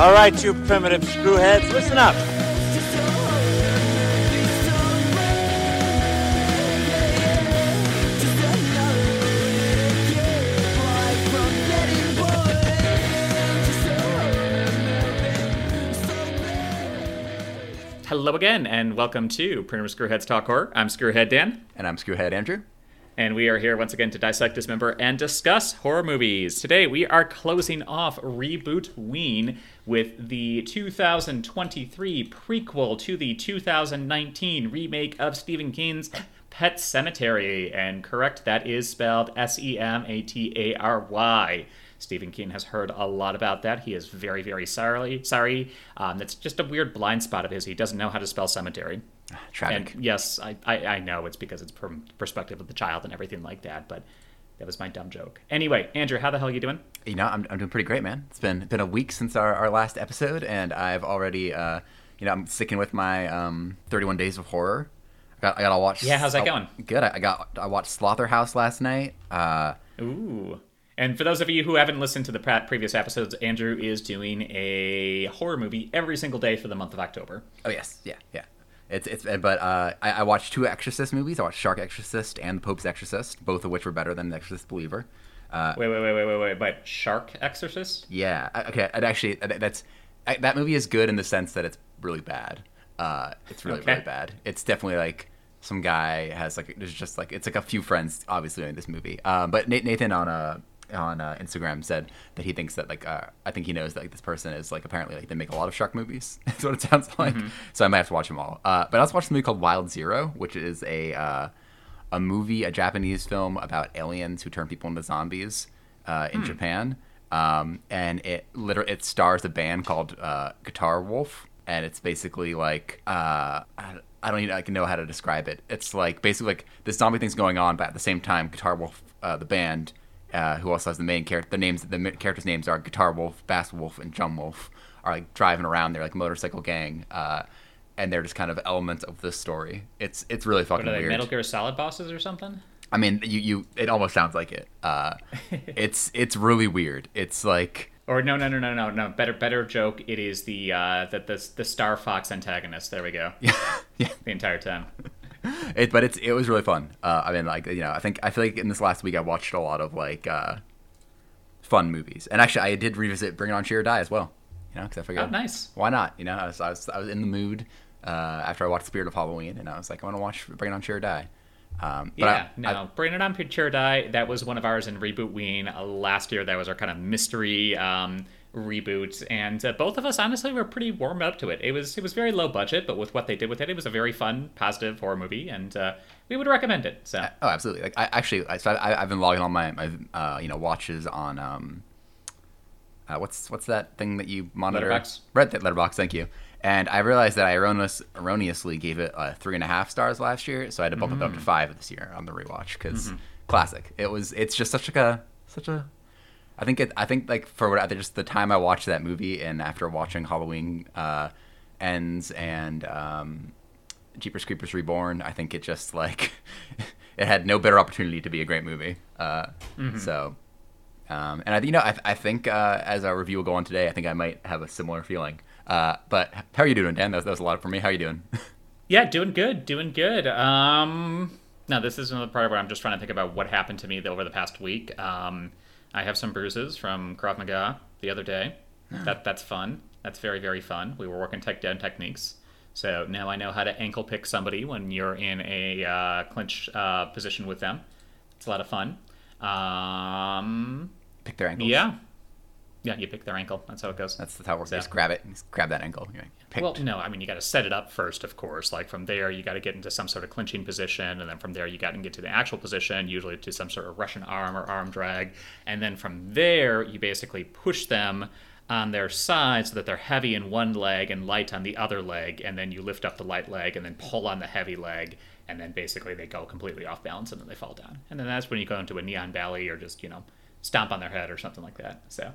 All right, you primitive screwheads, listen up. Hello again, and welcome to Primitive Screwheads Talk Horror. I'm Screwhead Dan, And I'm Screwhead Andrew. And we are here once again to dissect, dismember, and discuss horror movies. Today, we are closing off Reboot Ween with the 2023 prequel to the 2019 remake of Stephen King's Pet Sematary. And correct, that is spelled S E M A T A R Y. Stephen King has heard a lot about that. He is very, very sorry. Sorry, um, that's just a weird blind spot of his. He doesn't know how to spell cemetery. Tragic. And yes, I, I, I know it's because it's from perspective of the child and everything like that, but that was my dumb joke. Anyway, Andrew, how the hell are you doing? You know, I'm, I'm doing pretty great, man. It's been been a week since our, our last episode, and I've already, uh, you know, I'm sticking with my um, 31 Days of Horror. I got I got to watch. Yeah, how's that I- going? Good. I, I got I watched Slaughterhouse last night. Uh, Ooh. And for those of you who haven't listened to the previous episodes, Andrew is doing a horror movie every single day for the month of October. oh yes, yeah, yeah. It's it's but uh, I, I watched two Exorcist movies. I watched Shark Exorcist and The Pope's Exorcist, both of which were better than The Exorcist Believer. Uh, Wait, wait, wait, wait, wait, wait. But Shark Exorcist? Yeah. Okay. And actually, that- that's that movie is good in the sense that it's really bad. Uh, it's really Okay. really bad. It's definitely like some guy has like there's just like it's like a few friends obviously in this movie. Um, but Nathan on uh on uh, Instagram said that he thinks that like uh, I think he knows that like this person is like apparently like they make a lot of shark movies. That's what it sounds like. So I might have to watch them all. Uh, but I also watched a movie called Wild Zero, which is a uh, a movie, a Japanese film about aliens who turn people into zombies uh, in Japan. Um, and it literally it stars a band called uh, Guitar Wolf, and it's basically like uh, I, I don't even like know how to describe it. It's like basically like this zombie thing's going on, but at the same time, Guitar Wolf, uh, the band, uh, who also has the main character, the names, the characters' names are Guitar Wolf, Bass Wolf, and Drum Wolf, are like driving around. They're like motorcycle gang. Uh, and they're just kind of elements of this story. It's it's really fucking What are they, weird. Metal Gear Solid bosses or something? I mean, you, you it almost sounds like it. Uh, it's it's really weird. It's like Or no, no, no, no, no, no. Better, better joke. It is the uh, the the, the Star Fox antagonist. There we go. yeah, yeah. The entire time. It, but it's it was really fun. Uh, I mean, like you know, I think I feel like in this last week I watched a lot of like uh, fun movies, and actually I did revisit Bring It On, Cheer or Die as well. You know, because I figured, Oh, nice. why not? You know, I was I was, I was in the mood uh, after I watched Spirit of Halloween, and I was like, I want to watch Bring It On, Cheer or Die. Um, but Yeah, I- no. I- Bring It On Cheer or Die, that was one of ours in Reboot Ween uh, last year. That was our kind of mystery um, reboot. And uh, both of us, honestly, were pretty warmed up to it. It was it was very low budget, but with what they did with it, it was a very fun, positive horror movie. And uh, we would recommend it. So, Oh, absolutely. Like I actually, I, so I, I've been logging all my, my uh, you know watches on um, uh, what's what's that thing that you monitor? Letterboxd. Red Letterbox. Thank you. And I realized that I erroneous, erroneously gave it uh, three and a half stars last year, so I had to bump it up to five this year on the rewatch because classic. It was. It's just such like a such a. I think it. I think like for what just the time I watched that movie and after watching Halloween uh, ends and um, Jeepers Creepers Reborn, I think it just like it had no better opportunity to be a great movie. Uh, So, um, and I, you know, I, I think uh, as our review will go on today, I think I might have a similar feeling. Uh, but how are you doing, Dan? That was, that was a lot for me. How are you doing? yeah, doing good, doing good. Um, now, this is another part where I'm just trying to think about what happened to me over the past week. Um, I have some bruises from Krav Maga the other day. that That's fun. That's very, very fun. We were working takedown techniques. So now I know how to ankle pick somebody when you're in a uh, clinch uh, position with them. It's a lot of fun. Um, Pick their ankles. yeah. Yeah, you pick their ankle. That's how it goes. That's, that's how it works. So- just grab it. Just grab that ankle. Picked. Well, no, I mean you got to set it up first, of course. Like from there, you got to get into some sort of clinching position, and then from there, you got to get to the actual position, usually to some sort of Russian arm or arm drag, and then from there, you basically push them on their side so that they're heavy in one leg and light on the other leg, and then you lift up the light leg and then pull on the heavy leg, and then basically they go completely off balance and then they fall down, and then that's when you go into a knee on belly or just you know stomp on their head or something like that. So.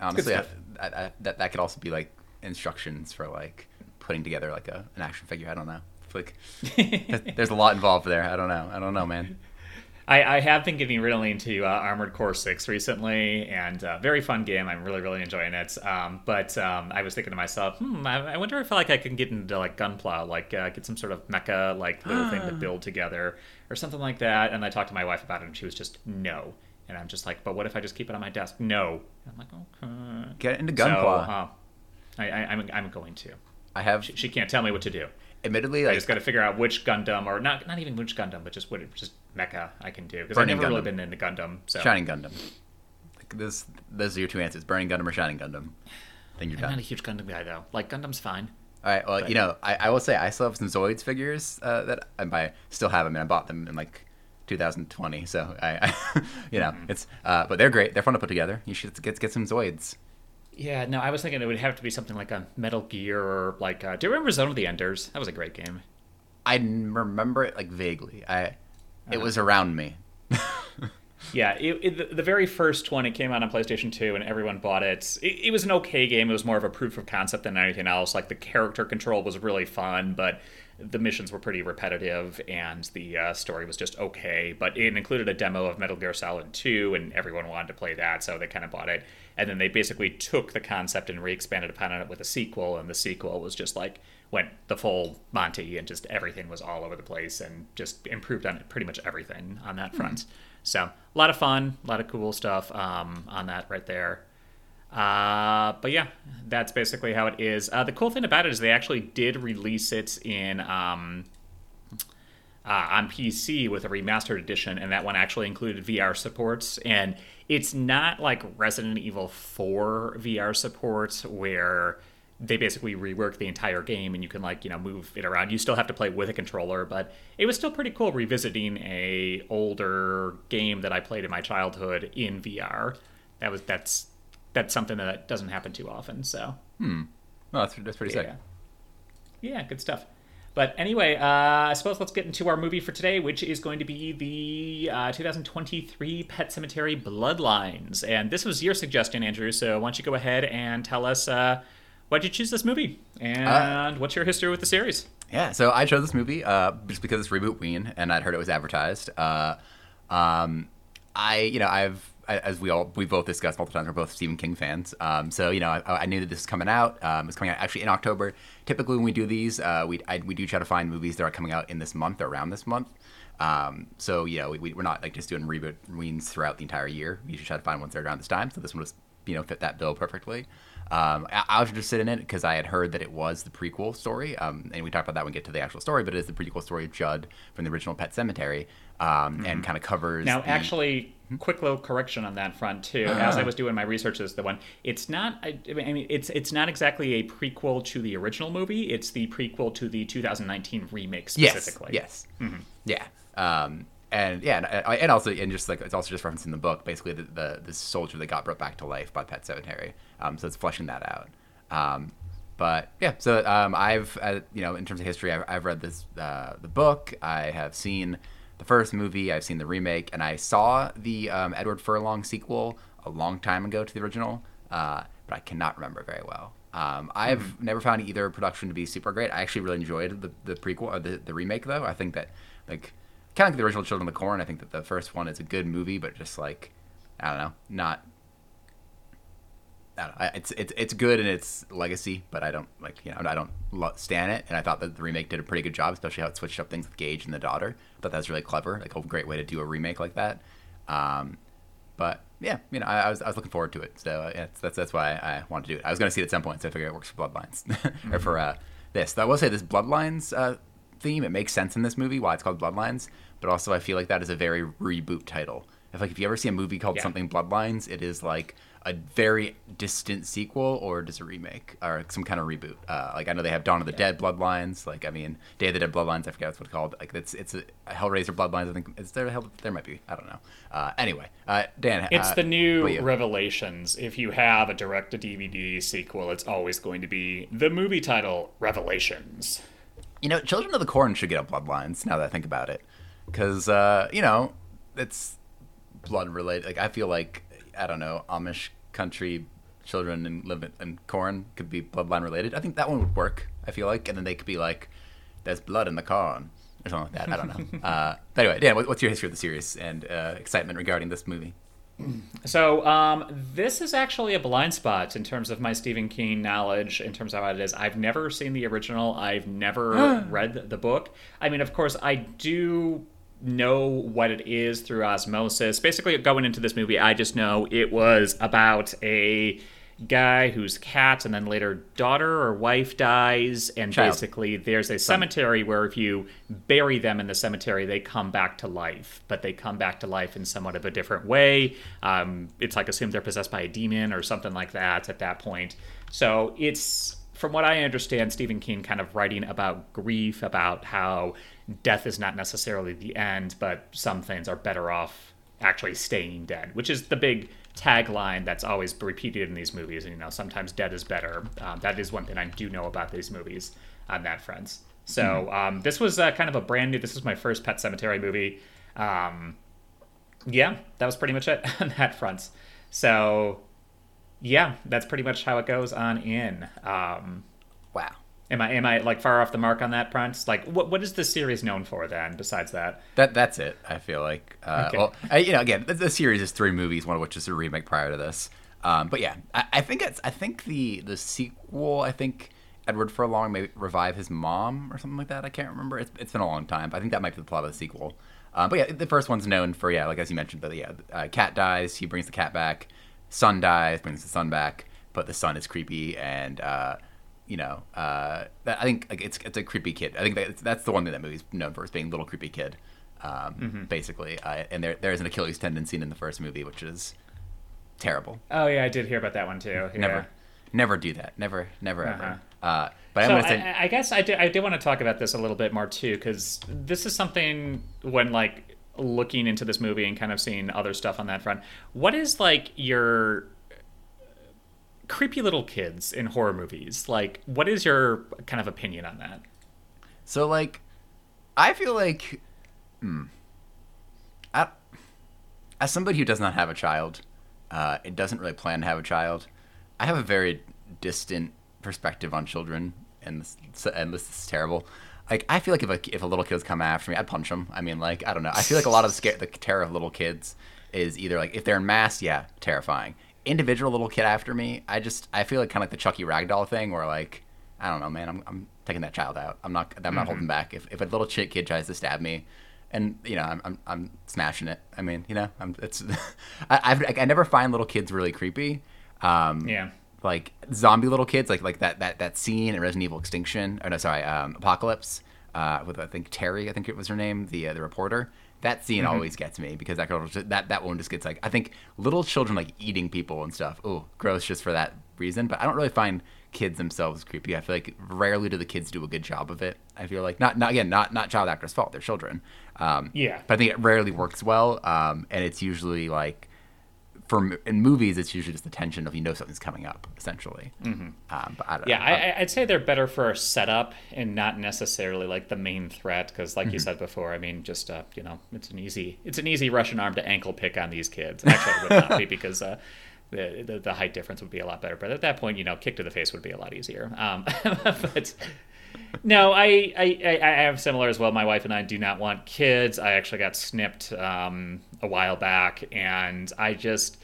Honestly, I. I, I, that that could also be like instructions for like putting together like a an action figure. I don't know. It's like there's a lot involved there. I don't know. I don't know, man. I, I have been getting really into uh, Armored Core 6 recently, and uh, very fun game. I'm really, really enjoying it. Um, but um, I was thinking to myself, hmm, I, I wonder if I like I can get into like Gunpla, like uh, get some sort of mecha like little thing to build together or something like that. And I talked to my wife about it, and she was just no. And I'm just like, but what if I just keep it on my desk? No. I'm like, okay. Get into So, Gunpla. uh, I, I, I'm, I'm going to. I have, She, she can't tell me what to do. admittedly, I just got to figure out which Gundam, or not not even which Gundam, but just what just mecha I can do because I've never really been into Gundam. So Shining Gundam. Like, this, those are your two answers: Burning Gundam or Shining Gundam. Then you're I'm done. not a huge Gundam guy though. Like Gundam's fine. All right. Well, But- you know, I, I will say I still have some Zoids figures uh, that I buy, still have them, and I bought them in like 2020. So I, I you know, Mm-hmm. it's uh, but they're great. They're fun to put together. You should get get some Zoids. Yeah, no, I was thinking it would have to be something like a Metal Gear or like. Uh, do you remember Zone of the Enders? That was a great game. I remember it like vaguely. I it Uh-huh. was around me. Yeah, it, it, the- very first one, it came out on PlayStation 2 and everyone bought it. it. It was an okay game. It was more of a proof of concept than anything else. Like, the character control was really fun, but the missions were pretty repetitive and the uh, story was just okay. But it included a demo of Metal Gear Solid 2, and everyone wanted to play that, so they kind of bought it. And then they basically took the concept and re expanded upon it with a sequel, and the sequel was just like went the full Monty, and just everything was all over the place and just improved on pretty much everything on that front. So a lot of fun, a lot of cool stuff um, on that right there. Uh, but yeah, that's basically how it is. Uh, the cool thing about it is they actually did release it in um, uh, on PC with a remastered edition, and that one actually included VR supports. And it's not like Resident Evil 4 VR supports where they basically rework the entire game and you can like you know move it around. You still have to play with a controller, but it was still pretty cool revisiting a older game that I played in my childhood in VR. That was that's that's something that doesn't happen too often. So Oh, that's that's pretty sick. yeah. Yeah, good stuff. But anyway, uh, I suppose let's get into our movie for today, which is going to be the uh, 2023 Pet Sematary Bloodlines. And this was your suggestion, Andrew. So why don't you go ahead and tell us uh, why'd you choose this movie and what's your history with the series? Yeah, so I chose this movie uh, just because it's reboot Ween, and I'd heard it was advertised. Uh, um, I, you know, I've as we all we both discussed multiple times, we're both Stephen King fans. Um, so you know, I, I knew that this was coming out. Um, it's coming out actually in October. Typically, when we do these, uh, we I, we do try to find movies that are coming out in this month or around this month. Um, so you know, we, we're not like just doing reboot Weens throughout the entire year. We usually try to find ones that are around this time. So this one was you know fit that bill perfectly. Um, I, I was interested in it because I had heard that it was the prequel story, um, and we talked about that when we get to the actual story. But it is the prequel story of Judd from the original Pet Sematary, um, and kind of covers Now, the- actually, quick little correction on that front too. As I was doing my research, as the one, it's not. I I mean, it's it's not exactly a prequel to the original movie. It's the prequel to the 2019 remake specifically. Yes. Yes. Yeah. Um, and yeah, and, and also, and just like it's also just referencing the book, basically the, the the soldier that got brought back to life by Pet Sematary. Um, so it's fleshing that out. Um, but yeah, so um, I've uh, you know in terms of history, I've, I've read this uh, the book. I have seen the first movie. I've seen the remake, and I saw the um, Edward Furlong sequel a long time ago to the original, uh, but I cannot remember very well. Um, I've never found either production to be super great. I actually really enjoyed the, the prequel or the, the remake though. I think that like kind of like the original Children of the Corn. I think that the first one is a good movie, but just like I don't know, not. Know, it's it's it's good in its legacy, but I don't like you know I don't lo- stand it. And I thought that the remake did a pretty good job, especially how it switched up things with Gage and the daughter. I thought that was really clever, like a great way to do a remake like that. Um, but yeah, you know, I, I was I was looking forward to it, so yeah, that's that's why I wanted to do it. I was going to see it at some point, so I figured it works for Bloodlines or for uh, this. Though I will say this Bloodlines uh, theme it makes sense in this movie why it's called Bloodlines, but also I feel like that is a very reboot title. If like if you ever see a movie called Yeah. something Bloodlines, it is like a very distant sequel or does a remake or some kind of reboot. Uh, like I know they have Dawn of the Dead Bloodlines. Like I mean, Day of the Dead Bloodlines. I forget what it's called. Like it's it's a, Hellraiser Bloodlines. I think is there a Hell there might be. I don't know. Uh, anyway, uh, Dan. It's uh, the new. Revelations. If you have a direct to DVD sequel, it's always going to be the movie title Revelations. You know, Children of the Corn should get a Bloodlines. Now that I think about it, because uh, you know it's blood related. Like I feel like I don't know Amish country children and live in, in corn could be bloodline related. I think that one would work. I feel like, and then they could be like, "There's blood in the corn," or something like that. I don't know. uh, but anyway, Dan, what, what's your history of the series and uh, excitement regarding this movie? So, um, this is actually a blind spot in terms of my Stephen King knowledge, in terms of how it is. I've never seen the original. I've never read the book. I mean, of course, I do know what it is through osmosis. Basically, going into this movie, I just know it was about a guy whose cat and then later daughter or wife dies and Child. basically there's a cemetery where if you bury them in the cemetery they come back to life but they come back to life in somewhat of a different way um, it's like assumed they're possessed by a demon or something like that at that point so it's from what i understand stephen king kind of writing about grief about how death is not necessarily the end but some things are better off actually staying dead which is the big tagline that's always repeated in these movies. And, you know, sometimes dead is better. Um, that is one thing I do know about these movies on that front. So um, this was uh, kind of a brand new. This was my first Pet Sematary movie. Um, yeah, that was pretty much it on that front. So yeah, that's pretty much how it goes on in. Um, Wow. Am I am I like far off the mark on that front? Like, what what is this series known for then? Besides that, That that's it. I feel like. Uh, Okay. Well, I, you know, again, the, the series is three movies, one of which is a remake prior to this. Um, but yeah, I, I think it's. I think the the sequel. I think Edward Furlong may revive his mom or something like that. I can't remember. It's, it's been a long time. But I think that might be the plot of the sequel. Um, but yeah, the first one's known for yeah, like as you mentioned. But yeah, uh, cat dies. He brings the cat back. Son dies. Brings the son back. But the son is creepy and. Uh, you know, uh, that, I think like it's it's a creepy kid. I think that, that's the one thing that movie's known for is being little creepy kid, um, Mm-hmm. basically. Uh, and there there's an Achilles tendon scene in the first movie, which is terrible. oh yeah, I did hear about that one too. Yeah. Never, never do that. Never, never Uh-huh. ever. Uh, but I'm So say, I, I guess I do, I do want to talk about this a little bit more too, because this is something when like looking into this movie and kind of seeing other stuff on that front. What is like your creepy little kids in horror movies? Like, what is your kind of opinion on that? so like, I feel like, hmm, I, as somebody who does not have a child, uh, and doesn't really plan to have a child, I have a very distant perspective on children, and this, and this is terrible. Like I feel like if a if a little kid's come after me, I'd punch them. I mean, like I don't know. I feel like a lot of the, scare, the terror of little kids is either like if they're in mass, yeah, terrifying. Individual little kid after me, I just I feel like kind of like the Chucky ragdoll thing, where like I don't know, man, I'm I'm taking that child out. I'm not I'm not holding back. If if a little chick kid tries to stab me, and you know I'm I'm, I'm smashing it. I mean, you know, I'm it's I I've, I never find little kids really creepy. Um, Yeah. like zombie little kids, like like that that that scene in Resident Evil Extinction, or no, sorry, um, Apocalypse, uh, with I think Terry, I think it was her name, the uh, the reporter. That scene always gets me because that girl, just, that that one just gets like I think little children like eating people and stuff. Oh, gross, just for that reason. But I don't really find kids themselves creepy. I feel like rarely do the kids do a good job of it. I feel like not not again not not child actors' fault. They're children. Um, Yeah. but I think it rarely works well. Um, and it's usually like for in movies, it's usually just the tension of you know something's coming up, essentially. Mm-hmm. Um, but I don't Yeah, know. I, I- I'd say they're better for a setup and not necessarily like the main threat. Because, like Mm-hmm. you said before, I mean, just uh, you know, it's an easy, it's an easy Russian arm to ankle pick on these kids. Actually, it would not be because uh, the, the the height difference would be a lot better. But at that point, you know, kick to the face would be a lot easier. Um, but no, I, I I I am similar as well. My wife and I do not want kids. I actually got snipped um, a while back, and I just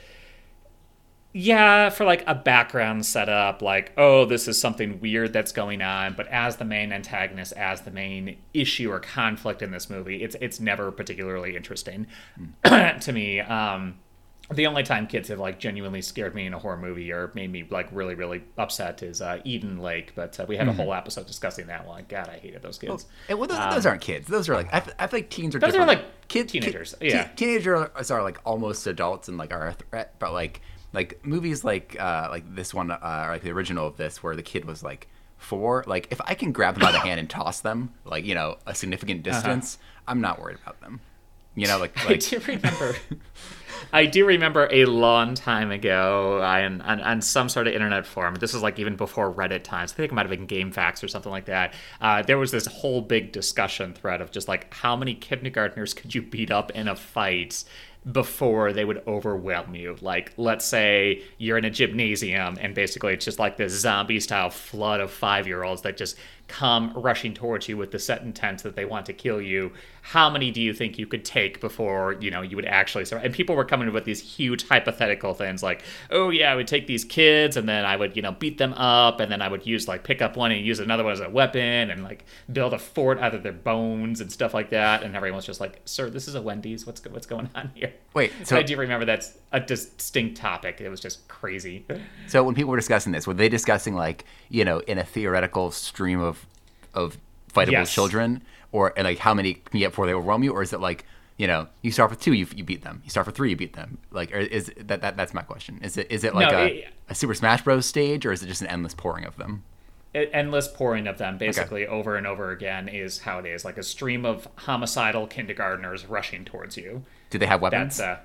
yeah, for like a background setup, like, oh, this is something weird that's going on, but as the main antagonist, as the main issue or conflict in this movie, it's it's never particularly interesting to me. Um, the only time kids have like genuinely scared me in a horror movie or made me like really really upset is uh, Eden Lake, but uh, we had a whole episode discussing that one. God, I hated those kids. Eh, well, those, those aren't kids. Those are like I feel like teens are. Um, Those are different. like kids, teenagers, kid- yeah. te- teenagers are like almost adults and like are a threat, but like like movies like uh, like this one, uh, or like the original of this, where the kid was like four. Like if I can grab them by the hand and toss them, like you know, a significant Uh-huh. distance, I'm not worried about them. You know, like I like do remember. I do remember a long time ago on, on, some sort of internet forum. This is like even before Reddit times. I think it might have been GameFAQs or something like that. Uh, there was this whole big discussion thread of just like how many kindergartners could you beat up in a fight before they would overwhelm you. Like, let's say you're in a gymnasium and basically it's just like this zombie style flood of five year olds that just come rushing towards you with the set intent that they want to kill you. How many do you think you could take before, you know, you would actually survive? And people were coming with these huge hypothetical things like, oh, yeah, I would take these kids and then I would, you know, beat them up and then I would use, like, pick up one and use another one as a weapon and, like, build a fort out of their bones and stuff like that. And everyone's just like, sir, this is a Wendy's. What's, what's going on here? Wait, So so I do remember that's a distinct topic. It was just crazy. So when people were discussing this, were they discussing like you know in a theoretical stream of of fightable Yes. children, or and, like how many can you get before they overwhelm you, or is it like you know you start with two, you, you beat them, you start with three, you beat them? Like, or is that, that that's my question? Is it is it like No, a, it- a Super Smash Bros. stage, or is it just an endless pouring of them? Endless pouring of them basically over and over again is how it is like a stream of homicidal kindergartners rushing towards you Do they have weapons? that's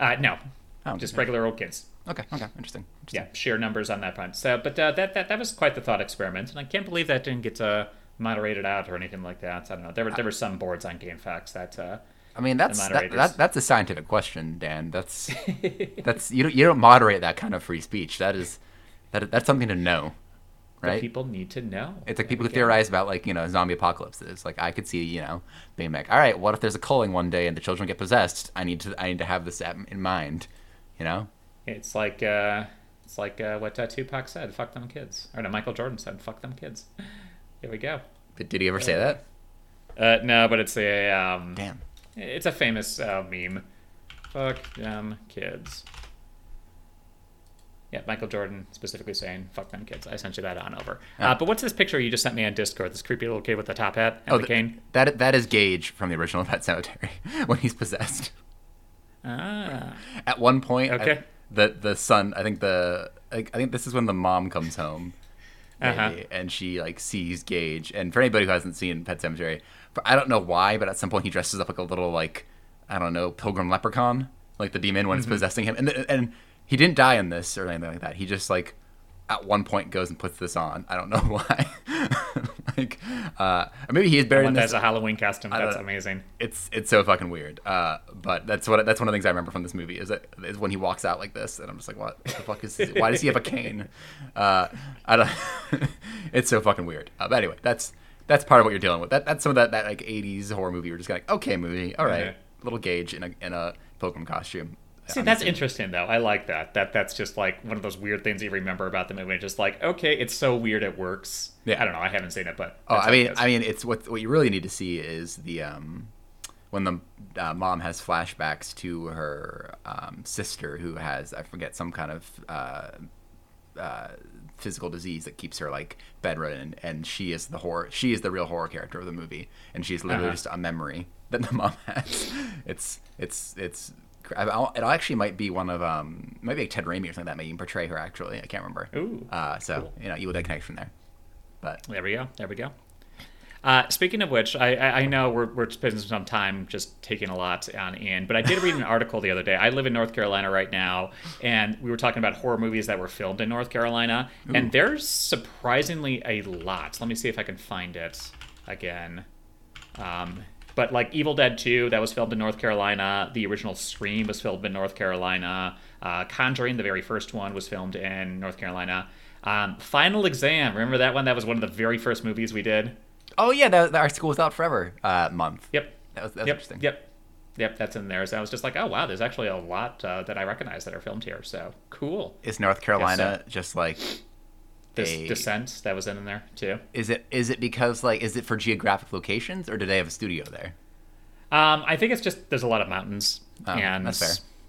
uh uh no Oh, just okay. regular old kids okay, okay, interesting. interesting. yeah sheer numbers on that front so but uh, that, that that was quite the thought experiment and i can't believe that didn't get uh moderated out or anything like that i don't know there were there were some boards on GameFAQs that uh I mean, that's that, that, that's a scientific question, Dan. That's that's you don't you don't moderate that kind of free speech. That is that that's something to know, right? people need to know It's like people who There we go. theorize about like you know zombie apocalypses. Like I could see you know being like, all right, what if there's a culling one day and the children get possessed? I need to I need to have this in mind, you know. it's like uh it's like uh, what uh, tupac said fuck them kids or no michael jordan said fuck them kids here we go But did he ever say that? uh no but it's a um Damn. It's a famous uh, meme. Fuck them kids. Yeah, Michael Jordan specifically saying "fuck them kids." I sent you that on over. Uh, but what's this picture you just sent me on Discord? This creepy little kid with the top hat and the th- cane. that that is Gage from the original Pet Sematary when he's possessed. Ah, At one point, I- Okay. the the son, I think the I I think this is when the mom comes home, Uh-huh. and she like sees Gage. And for anybody who hasn't seen Pet Sematary, but I don't know why, but at some point he dresses up like a little like I don't know pilgrim leprechaun, like the demon when it's possessing him. And and he didn't die in this or anything like that. He just like at one point goes and puts this on. I don't know why. Like uh, maybe he is buried in this as a Halloween costume. That's amazing. it's it's so fucking weird. Uh, but that's what that's one of the things I remember from this movie is that is when he walks out like this, and I'm just like, what the fuck is? This? Why does he have a cane? Uh, I don't. it's so fucking weird. Uh, but anyway, that's that's part of what you're dealing with. That that's some of that that like '80s horror movie. You're just like, okay, movie, all right, Okay. little Gage in a in a pilgrim costume. See, I'm that's interesting though. I like that. That that's just like one of those weird things you remember about the movie. Just like, okay, it's so weird it works. Yeah. I don't know. I haven't seen it, but Oh, I it mean. I mean, it's what what you really need to see is the um, when the uh, mom has flashbacks to her um, sister who has I forget some kind of uh, uh, physical disease that keeps her like bedridden, and she is the horror. She is the real horror character of the movie, and she's literally Uh-huh. just a memory that the mom has. It's it's it's. I- It actually might be one of um, might be like Ted Raimi or something like that may even portray her. Actually, I can't remember. Ooh, Uh, so cool. you know, Evil Dead connection there, but There we go. There we go. Uh, speaking of which, I, I I know we're, we're spending some time just taking a lot on in, but I did read an article the other day. I live in North Carolina right now, and we were talking about horror movies that were filmed in North Carolina, and there's surprisingly a lot. Let me see if I can find it again. Um, but like Evil Dead 2, that was filmed in North Carolina. The original Scream was filmed in North Carolina. Uh, Conjuring, the very first one, was filmed in North Carolina. Um, Final Exam, remember that one? That was one of the very first movies we did. Oh yeah, that, that our school without forever uh, month. Yep. That was, that was yep. interesting. Yep. Yep. That's in there. So I was just like, oh wow, there's actually a lot uh, that I recognize that are filmed here. So cool. Is North Carolina just like? This a- Descent that was in there too. Is it is it because like is it for geographic locations or do they have a studio there? Um, I think it's just there's a lot of mountains Oh, and a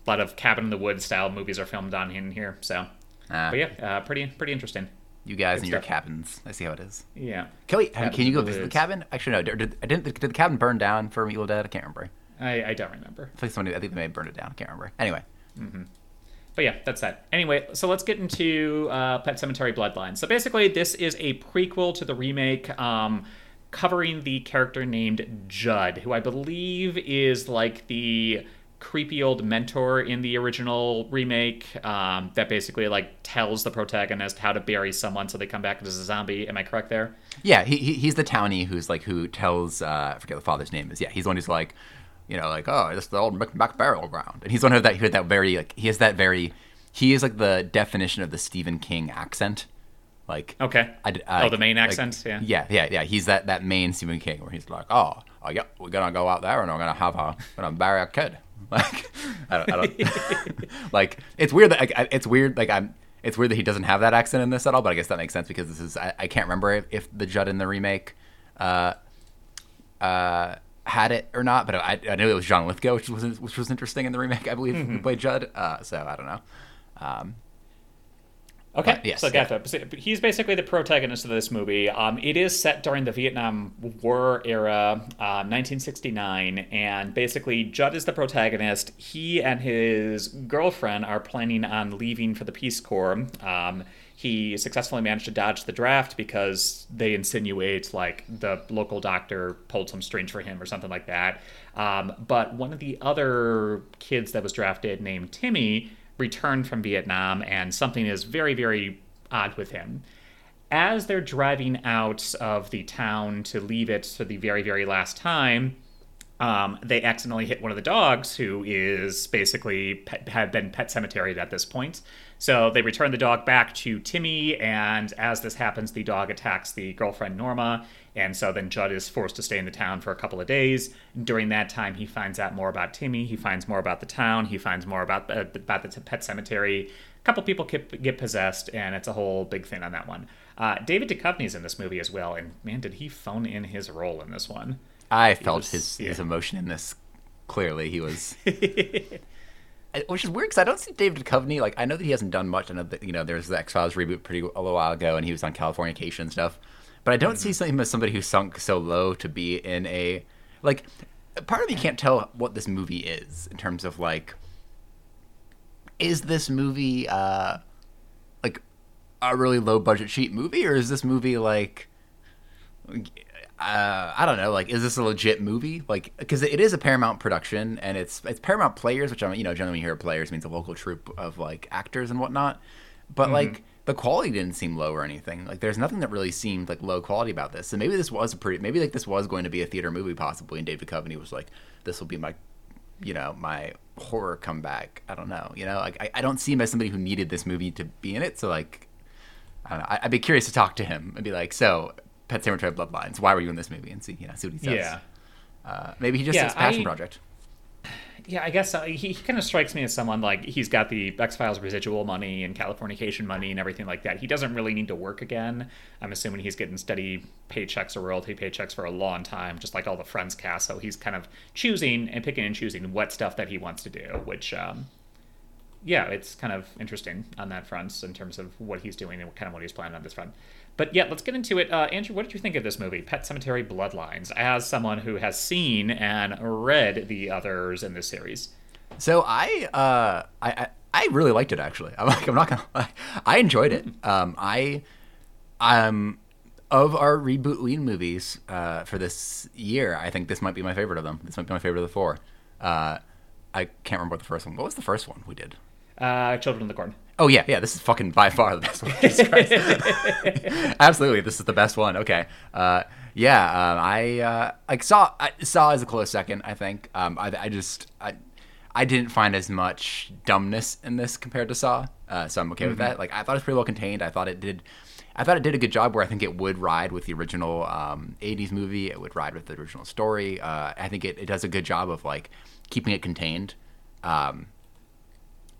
lot of cabin in the woods style movies are filmed on in here. So, Ah, but yeah, uh, pretty pretty interesting. you guys good and your cabins. I see how it is. Yeah. Can, we, have- can you go Cabin visit the cabin? Actually, no. Did, did, didn't did the cabin burn down for Evil Dead? I can't remember. I, I don't remember. I think somebody. I think they may have burned it down. I can't remember. Anyway, But yeah, that's that. Anyway, so let's get into uh, Pet Sematary Bloodline. So basically, this is a prequel to the remake, um, covering the character named Judd, who I believe is like the creepy old mentor in the original remake um, that basically like tells the protagonist how to bury someone so they come back as a zombie. Am I correct there? Yeah, he, he he's the townie who's like who tells uh, I forget the father's name is. Yeah, he's the one who's like, you know, like oh, this is the old Mac burial ground, and he's one of that he had that very like he has that very he is like the definition of the Stephen King accent. Like okay, I, I, oh the main like, accent, yeah, yeah, yeah, yeah. He's that that main Stephen King where he's like, oh, oh yeah, we're gonna go out there and we're gonna have a gonna bury a kid. Like, I don't, I don't like it's weird that like, it's weird like I'm it's weird that he doesn't have that accent in this at all, but I guess that makes sense because this is I, I can't remember if, if, the Judd in the remake uh, uh, had it or not, but I, I knew it was John Lithgow, which was which was interesting in the remake, I believe, mm-hmm. who played Judd. Uh, so I don't know. Um, Okay, but, yes, so yeah. he's basically the protagonist of this movie. Um, it is set during the Vietnam War era, uh, 1969, and basically Judd is the protagonist. He and his girlfriend are planning on leaving for the Peace Corps. Um, he successfully managed to dodge the draft because they insinuate like the local doctor pulled some strings for him or something like that. Um, but one of the other kids that was drafted, named Timmy, returned from Vietnam, and something is very, very odd with him. As they're driving out of the town to leave it for the very, very last time, um, they accidentally hit one of the dogs, who is basically pet, had been pet cemeteried at this point. So they return the dog back to Timmy, and as this happens, the dog attacks the girlfriend Norma, and so then Judd is forced to stay in the town for a couple of days. During that time, he finds out more about Timmy. He finds more about the town. He finds more about uh, about the pet cemetery. A couple people get, get possessed, and it's a whole big thing on that one. Uh, David Duchovny's in this movie as well, and man, did he phone in his role in this one. I he felt was, his yeah. his emotion in this. Clearly, he was. which is weird because I don't see David Duchovny like I know that he hasn't done much. I know that you know there's the X Files reboot pretty a little while ago, and he was on California Californication and stuff. But I don't mm-hmm. see him as somebody who sunk so low to be in a like. Part of me can't tell what this movie is in terms of like. Is this movie uh, like a really low budget cheap movie, or is this movie like? Uh, I don't know, like, is this a legit movie? Like, because it is a Paramount production, and it's it's Paramount Players, which I'm, you know, generally when you hear players means a local troupe of like actors and whatnot. But mm-hmm. like, the quality didn't seem low or anything. Like, there's nothing that really seemed like low quality about this. So maybe this was a pretty, maybe like this was going to be a theater movie possibly, and David Duchovny was like, this will be my, you know, my horror comeback. I don't know, you know, like I, I don't see him as somebody who needed this movie to be in it. So like, I don't know. I, I'd be curious to talk to him and be like, so Pet Sematary Bloodlines. Why were you in this movie? And see, you know, see what he says. Yeah. Uh, maybe he just yeah, his passion I, project. Yeah, I guess uh, he, he kind of strikes me as someone like he's got the X Files residual money and Californication money and everything like that. He doesn't really need to work again. I'm assuming he's getting steady paychecks or royalty paychecks for a long time, just like all the Friends cast. So he's kind of choosing and picking and choosing what stuff that he wants to do, which um, yeah, it's kind of interesting on that front in terms of what he's doing and kind of what he's planning on this front. But yeah, let's get into it. Uh, Andrew, what did you think of this movie, Pet Sematary Bloodlines, as someone who has seen and read the others in this series? So I, uh, I, I, I really liked it actually. I'm like, I'm not gonna lie, I enjoyed it. Um, I, um, of our reboot Ween movies uh, for this year, I think this might be my favorite of them. This might be my favorite of the four. Uh, I can't remember what the first one. What was the first one we did? Uh, Children of the Corn. Oh yeah, yeah. This is fucking by far the best one. Absolutely, this is the best one. Okay. Uh, yeah, um, I uh, like saw I saw as a close second. I think. Um, I, I just I, I didn't find as much dumbness in this compared to Saw, uh, so I'm okay mm-hmm. with that. Like I thought it was pretty well contained. I thought it did. I thought it did a good job where I think it would ride with the original um, 80s movie. It would ride with the original story. Uh, I think it, it does a good job of like keeping it contained. Um,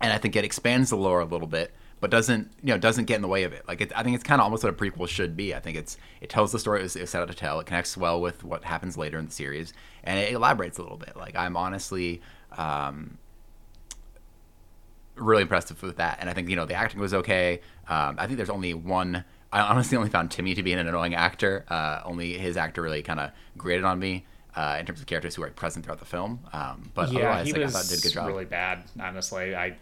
and I think it expands the lore a little bit, but doesn't you know doesn't get in the way of it. Like it, I think it's kind of almost what a prequel should be. I think it's it tells the story it was, it was set out to tell. It connects well with what happens later in the series, and it elaborates a little bit. Like I'm honestly. Um, really impressed with that, and I think you know the acting was okay. Um, I think there's only one. I honestly only found Timmy to be an annoying actor. Uh, only his actor really kind of grated on me uh, in terms of characters who are present throughout the film. Um, but yeah, otherwise, he like, was I thought it did a good job. really bad. Honestly, I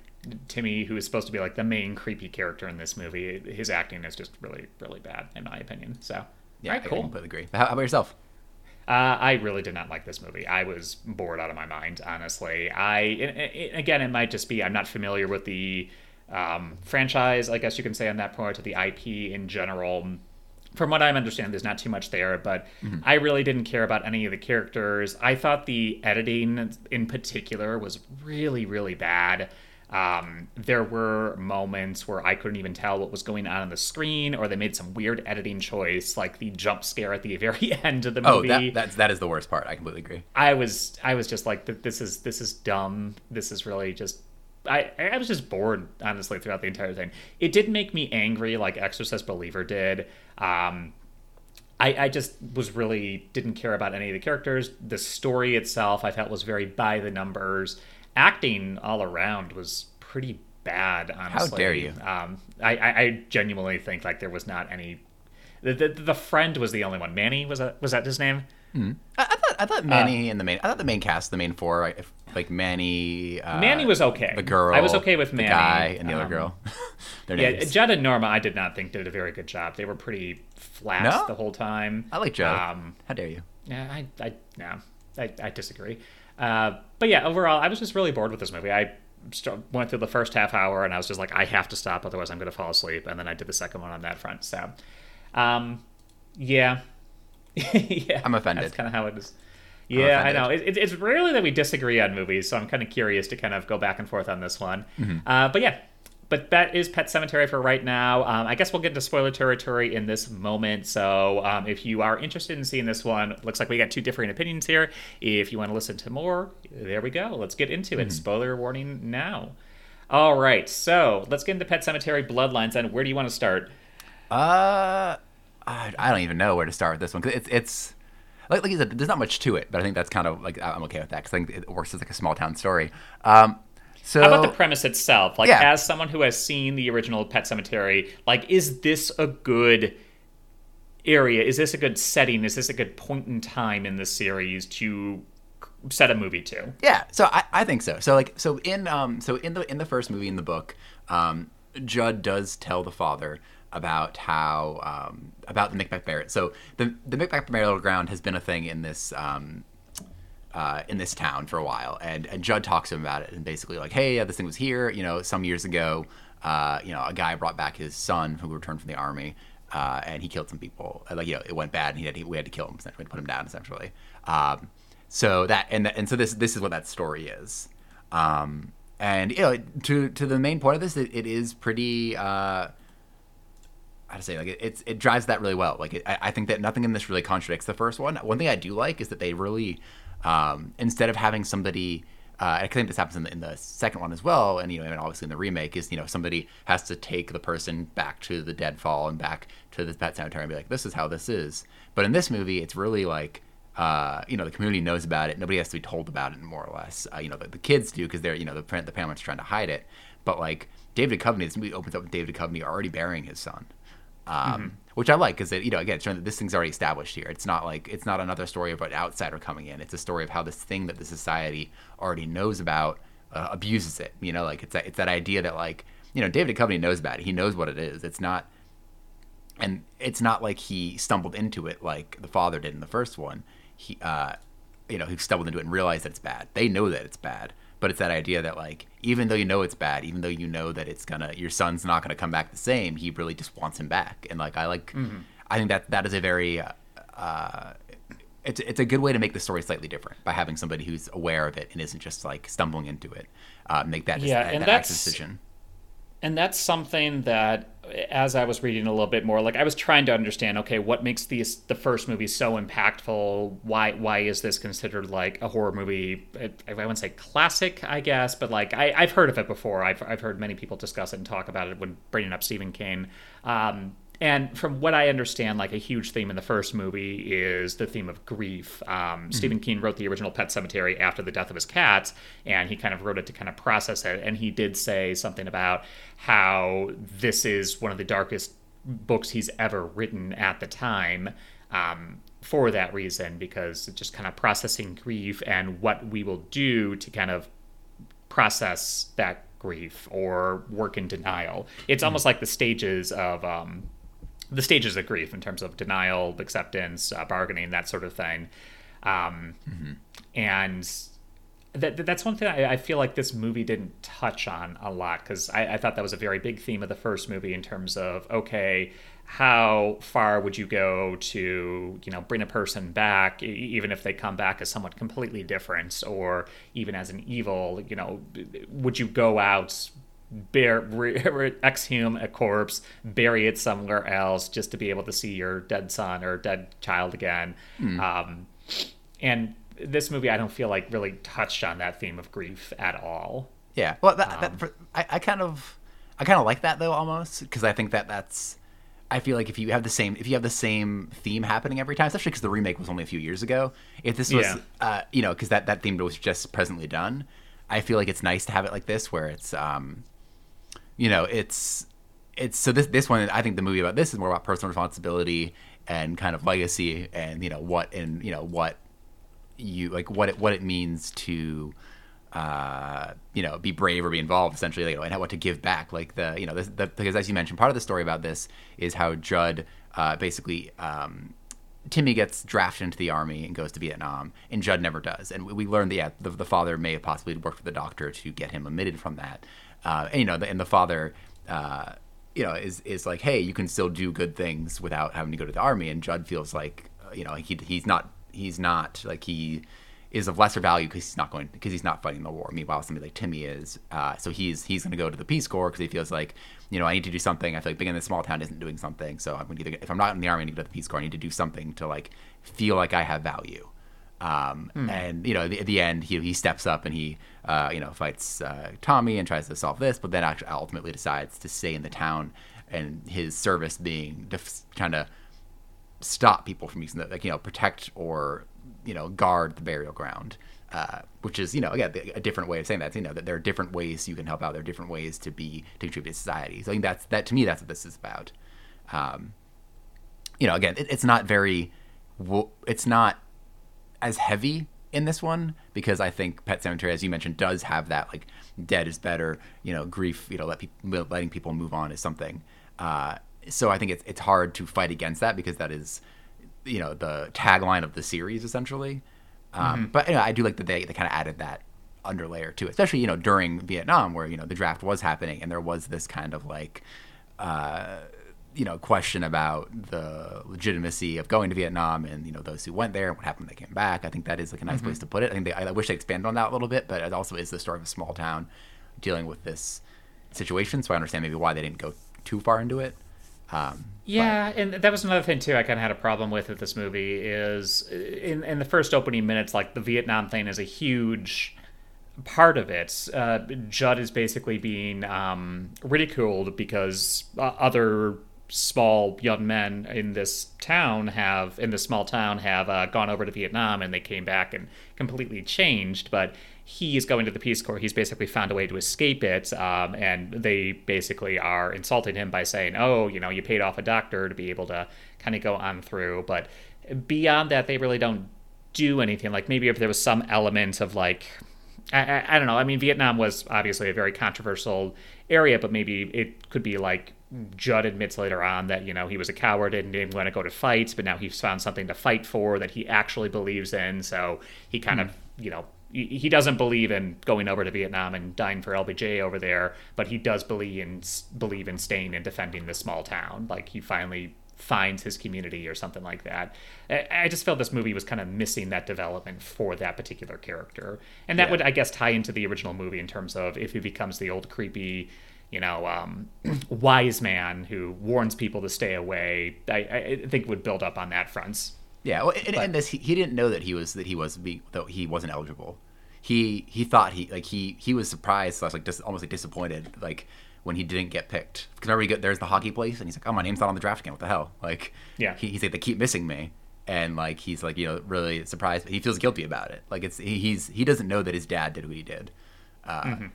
Timmy, who is supposed to be like the main creepy character in this movie, his acting is just really, really bad in my opinion. So, yeah, right, cool. I completely agree. How, how, about yourself? Uh, I really did not like this movie. I was bored out of my mind, honestly. I it, it, again, it might just be I'm not familiar with the um, franchise, I guess you can say on that point, to the IP in general. From what I understand, there's not too much there, but mm-hmm. I really didn't care about any of the characters. I thought the editing in particular was really, really bad. Um, there were moments where I couldn't even tell what was going on on the screen, or they made some weird editing choice, like the jump scare at the very end of the movie. Oh, that, that's that is the worst part. I completely agree. I was I was just like, this is this is dumb. This is really just. I, I was just bored, honestly, throughout the entire thing. It didn't make me angry like Exorcist Believer did. Um, I, I just was really didn't care about any of the characters. The story itself, I felt, was very by the numbers acting all around was pretty bad. Honestly, how dare you? Um, I, I, I genuinely think like there was not any. The, the, the friend was the only one. Manny was that was that his name? Mm. I, I, thought I thought Manny uh, in the main. I thought the main cast, the main four, like, like Manny. Uh, Manny was okay. The girl. I was okay with Manny. The guy and the um, other girl. yeah, names. Judd and Norma, I did not think did a very good job. They were pretty flat no? the whole time. I like Judd. Um, How dare you? Yeah, I, I, no, I, I disagree. Uh, but yeah, overall, I was just really bored with this movie. I st- went through the first half hour and I was just like, I have to stop, otherwise I'm going to fall asleep. And then I did the second one on that front. So, um, yeah, yeah, I'm offended. That's kind of how it is. Yeah, I know. It, it, it's rarely that we disagree on movies, so I'm kind of curious to kind of go back and forth on this one. Mm-hmm. Uh, but yeah, but that is Pet Sematary for right now. Um, I guess we'll get into spoiler territory in this moment. So um, if you are interested in seeing this one, looks like we got two different opinions here. If you want to listen to more, there we go. Let's get into it. Mm-hmm. Spoiler warning now. All right, so let's get into Pet Sematary Bloodlines. And where do you want to start? Uh, I don't even know where to start with this one because it's it's like, like you said, there's not much to it, but I think that's kind of like I'm okay with that because I think it works as like a small town story. Um, so, How about the premise itself? Like, yeah. as someone who has seen the original Pet Sematary, like, is this a good area? Is this a good setting? Is this a good point in time in the series to set a movie to? Yeah, so I, I think so. So like, so in um, so in the in the first movie in the book, um, Judd does tell the father about how um, about the Micmac Barrett. So the the Micmac burial ground has been a thing in this um, uh, in this town for a while, and and Judd talks to him about it, and basically like, hey, yeah, this thing was here, you know, some years ago. Uh, you know, a guy brought back his son who returned from the army, uh, and he killed some people. Like you know, it went bad, and he had we had to kill him. Essentially, put him down essentially. Um, so that and and so this this is what that story is. Um, and you know, to to the main point of this, it, it is pretty. Uh, how to say like it, it's it drives that really well. Like it, I, I think that nothing in this really contradicts the first one. One thing I do like is that they really um, instead of having somebody, uh, I think this happens in the, in the, second one as well, and you know, and obviously in the remake is you know somebody has to take the person back to the deadfall and back to the pet cemetery and be like, this is how this is. But in this movie, it's really like. Uh, you know the community knows about it. Nobody has to be told about it, more or less. Uh, you know the, the kids do because they're you know the the parents trying to hide it. But like David Duchovny, this movie opens up with David Duchovny already burying his son, um, mm-hmm. Which I like because it, you know again showing that this thing's already established here. It's not like it's not another story of an outsider coming in. It's a story of how this thing that the society already knows about uh, abuses it. You know, like it's that it's that idea that like you know David Duchovny knows about it. He knows what it is. It's not, and it's not like he stumbled into it like the father did in the first one. He, uh, you know, he stumbled into it and realized that it's bad. They know that it's bad but it's that idea that like even though you know it's bad even though you know that it's gonna your son's not gonna come back the same he really just wants him back and like i like mm-hmm. i think that that is a very uh, it's, it's a good way to make the story slightly different by having somebody who's aware of it and isn't just like stumbling into it uh, make that yeah, that, and that that's, decision and that's something that as i was reading a little bit more like i was trying to understand okay what makes these the first movie so impactful? Why why is this considered like a horror movie? I wouldn't say classic i guess but like I, i've heard of it before. I've, I've heard many people discuss it and talk about it when bringing up stephen king. Um, and from what I understand, like a huge theme in the first movie is the theme of grief. Um, mm-hmm. Stephen King wrote the original Pet Sematary after the death of his cats, and he kind of wrote it to kind of process it. And he did say something about how this is one of the darkest books he's ever written at the time. Um, for that reason, because just kind of processing grief and what we will do to kind of process that grief or work in denial. It's mm-hmm. almost like the stages of um, the stages of grief in terms of denial, acceptance, uh, bargaining, that sort of thing. Um, And that, that's one thing I, I feel like this movie didn't touch on a lot because I, I thought that was a very big theme of the first movie in terms of okay, how far would you go to you know bring a person back even if they come back as someone completely different or even as an evil you know would you go out bear re- exhume a corpse bury it somewhere else just to be able to see your dead son or dead child again um, and this movie i don't feel like really touched on that theme of grief at all Yeah. Well, that, Um, that for, I, I kind of, I kind of like that though almost because I think that that's, I feel like if you have the same, if you have the same theme happening every time, especially because the remake was only a few years ago. If this was, Yeah. uh, you know, because that that theme was just presently done, I feel like it's nice to have it like this where it's, um, you know, it's, it's so this this one I think the movie about this is more about personal responsibility and kind of legacy and you know what and you know what you like what it what it means to uh you know be brave or be involved essentially like, and how what to give back like the you know this, the, because as you mentioned part of the story about this is how Judd uh basically um Timmy gets drafted into the army and goes to Vietnam, and Judd never does. And we, we learned that yeah, the, the father may have possibly worked with the doctor to get him omitted from that. Uh, and you know, the, and the father, uh, you know, is is like, hey, you can still do good things without having to go to the army. And Judd feels like, uh, you know, he he's not he's not like he is of lesser value because he's not going because he's not fighting the war. Meanwhile, somebody like Timmy is. Uh, so he's he's going to go to the Peace Corps because he feels like you know I need to do something. I feel like being in a small town isn't doing something. So I'm going to if I'm not in the army, I need to go to the Peace Corps. I need to do something to like feel like I have value. Um, And you know, at the, end, he he steps up and he uh, you know fights uh, Tommy and tries to solve this, but then actually ultimately decides to stay in the town and his service being def- trying to stop people from using the like you know protect or you know guard the burial ground uh, which is you know again a different way of saying that. You know that there are different ways you can help out. There are different ways to be to contribute to society. So i think that's that to me that's what this is about. Um, you know again it, it's not very it's not as heavy in this one because I think Pet Sematary, as you mentioned, does have that like dead is better, you know, grief, you know, let people letting people move on is something. Uh, so I think it's it's hard to fight against that because that is, you know, the tagline of the series essentially. Um, But you know, I do like that they they kind of added that underlayer to it, especially you know during Vietnam where you know the draft was happening and there was this kind of like. Uh, you know, question about the legitimacy of going to Vietnam and you know those who went there and what happened when they came back. I think that is like a nice place to put it. I think they, I wish they expanded on that a little bit, but it also is the story of a small town dealing with this situation. So I understand maybe why they didn't go too far into it. Um, Yeah, and that was another thing too. I kind of had a problem with with this movie is in in the first opening minutes, like the Vietnam thing is a huge part of it. Uh, Judd is basically being um, ridiculed because uh, other small young men in this town have in this small town have uh, gone over to Vietnam and they came back and completely changed, but. He is going to the Peace Corps. He's basically found a way to escape it, um, and they basically are insulting him by saying, "Oh, you know, you paid off a doctor to be able to kind of go on through." But beyond that, they really don't do anything. Like maybe if there was some element of like I, I, I don't know. I mean, Vietnam was obviously a very controversial area, but maybe it could be like Judd admits later on that you know he was a coward and didn't want to go to fights, but now he's found something to fight for that he actually believes in. So he kind of hmm. you know he doesn't believe in going over to Vietnam and dying for LBJ over there, but he does believe in believe in staying and defending this small town. Like he finally finds his community or something like that. I, I just felt this movie was kind of missing that development for that particular character, and that Yeah. would, I guess, tie into the original movie in terms of if he becomes the old creepy, you know, um, wise man who warns people to stay away. I, I think would build up on that front. Yeah, well, and, and this he, he didn't know that he was that he was being that he wasn't eligible. He he thought he like he he was surprised, slash like dis, almost like disappointed, like when he didn't get picked. Because remember, go, there's the hockey place, and he's like, "Oh, my name's not on the draft again. What the hell?" Like, Yeah. he, he's like, "They keep missing me," and like he's like, you know, really surprised. He feels guilty about it. Like it's he, he's he doesn't know that his dad did what he did. Uh, Mm-hmm.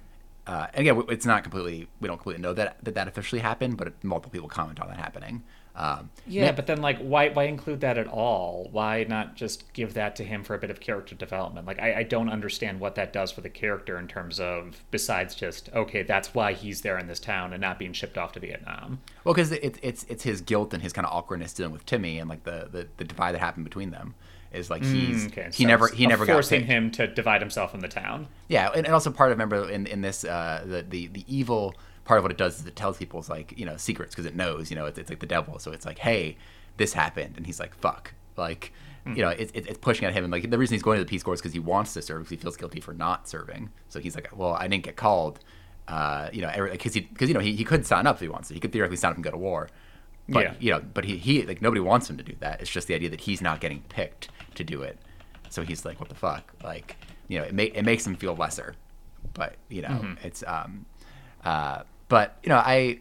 Uh, and again, it's not completely we don't completely know that that, that officially happened, but multiple people comment on that happening. Um, Yeah, but then like, why why include that at all? Why not just give that to him for a bit of character development? Like, I, I don't understand what that does for the character in terms of besides just okay, that's why he's there in this town and not being shipped off to Vietnam. Well, because it, it's it's his guilt and his kind of awkwardness dealing with Timmy and like the, the, the divide that happened between them, Is like he's Mm, Okay, he so never he never got forcing picked. him to divide himself from the town. Yeah, and, and also part of remember in in this uh, the, the the evil part of what it does is it tells people's like you know secrets because it knows you know it's, it's like the devil. So it's like hey, this happened, and he's like fuck, like you know it's it's it's pushing at him, and like the reason he's going to the Peace Corps is because he wants to serve because he feels guilty for not serving. So he's like, well, I didn't get called, uh, you know, because he because you know he, he could sign up if he wants to. He could theoretically sign up and go to war. But Yeah. you know, but he, he like nobody wants him to do that. It's just the idea that he's not getting picked to do it. So he's like, what the fuck? Like, you know, it make it makes him feel lesser. But you know, Mm-hmm. it's um, uh, but you know, I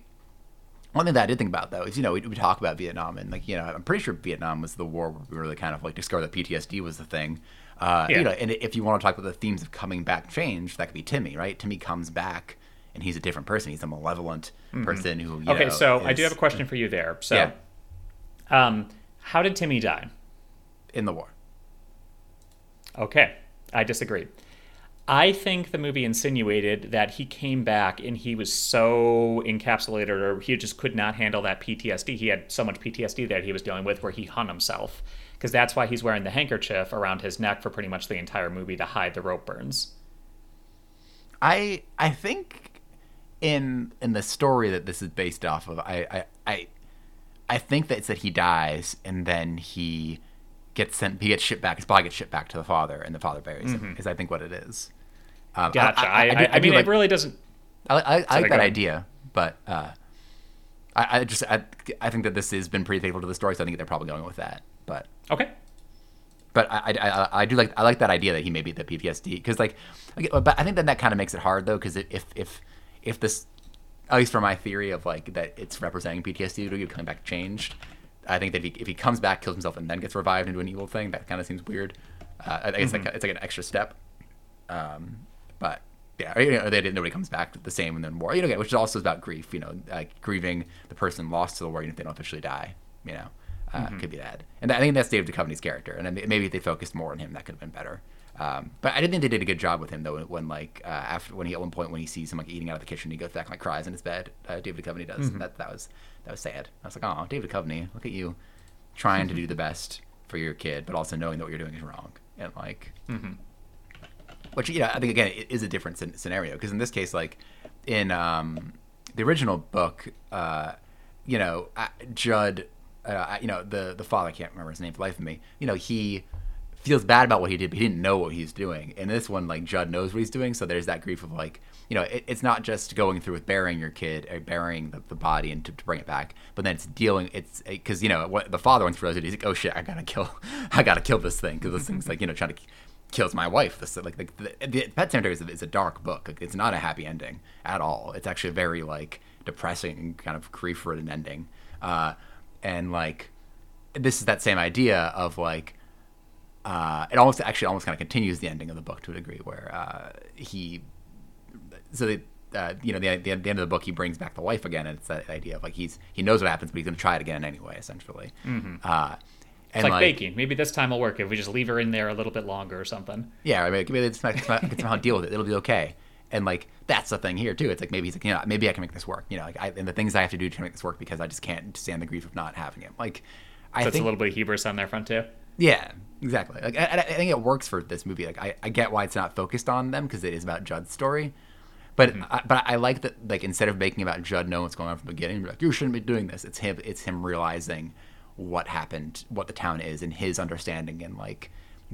one thing that I did think about though is you know we, we talk about Vietnam and like you know I'm pretty sure Vietnam was the war where we really kind of like discovered that PTSD was the thing. Uh, Yeah. You know, and if you want to talk about the themes of coming back change, that could be Timmy, right? Timmy comes back and he's a different person. He's a malevolent person who. You Mm-hmm. Okay, know, so I do have a question for you there. So, Yeah. um, how did Timmy die? in the war. Okay, I disagree. I think the movie insinuated that he came back and he was so encapsulated or he just could not handle that PTSD. He had so much PTSD that he was dealing with where he hung himself. Because that's why he's wearing the handkerchief around his neck for pretty much the entire movie to hide the rope burns. I I think in in the story that this is based off of, I I I, I think that it's that he dies and then he gets sent. He gets shipped back. His body gets shipped back to the father, and the father buries him. Is I think what it is. Um, Gotcha. I, I, do- I, do mean, like, it really doesn't. I, I, I like that idea, but uh, I, I just I, I think that this has been pretty faithful to the story, so I think they're probably going with that. But Okay. but I, I, I, I do like I like that idea that he may be the PTSD because like, but I think that that kind of makes it hard though because if if if this at least for my theory of like that it's representing PTSD to you coming back changed, I think that if he, if he comes back kills himself and then gets revived into an evil thing that kind of seems weird. Uh, I think it's like it's like an extra step. Um, but yeah, you know, they didn't nobody comes back the same and then war. You know, which is also about grief. You know, like grieving the person lost to the war even if they don't officially die. You know, uh, could be that. And I think that's Dave Duchovny's character. And then maybe if they focused more on him, that could have been better. Um, but I didn't think they did a good job with him though. When like uh, after when he at one point when he sees him like eating out of the kitchen, he goes back and like cries in his bed. Uh, David Duchovny does. That that was that was sad. I was like, oh, David Duchovny, look at you, trying to do the best for your kid, but also knowing that what you're doing is wrong. And like, mm-hmm. which you know I think again it is a different scen- scenario because in this case like in um, the original book uh, you know Judd uh, you know the the father I can't remember his name for the life of me you know he feels bad about what he did but he didn't know what he's doing And this one like Judd knows what he's doing so there's that grief of like you know it, it's not just going through with burying your kid or burying the, the body and to, to bring it back but then it's dealing it's because you know what the father once realized it, he's like oh shit I gotta kill I gotta kill this thing because this thing's like you know trying to kills my wife. This like, like the, the Pet Sematary is a, is a dark book. Like, it's not a happy ending at all. It's actually very like depressing and kind of grief-ridden ending. Uh, and like this is that same idea of like uh, it almost actually almost kind of continues the ending of the book to a degree where uh, he so the uh, you know the, the, the end of the book he brings back the wife again and it's that idea of like he's he knows what happens but he's going to try it again anyway essentially uh, and It's like, baking. Maybe this time will work if we just leave her in there a little bit longer or something. Yeah, I mean, maybe it's not, it's somehow deal with it. It'll be okay. And like that's the thing here too. It's like maybe he's like, you know, maybe I can make this work. You know, like I, and the things I have to do to make this work because I just can't stand the grief of not having him. Like, I That's think a little bit of hubris on their front too. Yeah, exactly. Like I, I think it works for this movie. Like I, I get why it's not focused on them because it is about Judd's story. But I, but I like that like instead of making about Judd knowing what's going on from the beginning, like you shouldn't be doing this. It's him. It's him realizing what happened, what the town is, and his understanding and like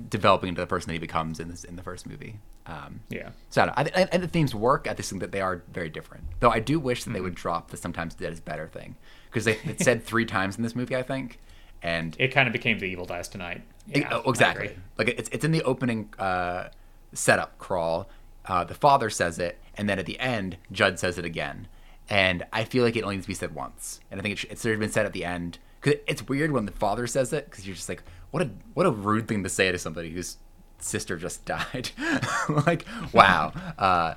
developing into the person that he becomes in this in the first movie. Um, Yeah. so I don't. I, I, and the themes work. I just think that they are very different. Though I do wish that they would drop the sometimes dead is better thing because they it said three times in this movie, I think, and It kind of became the evil dies tonight. Yeah, oh, I exactly. Like it's it's in the opening uh, setup crawl. Uh, the father says it, and then at the end, Judd says it again. And I feel like it only needs to be said once. And I think it, sh- it should have been said at the end. Because it's weird when the father says it, because you're just like, what a what a rude thing to say to somebody whose sister just died. like, wow. Uh,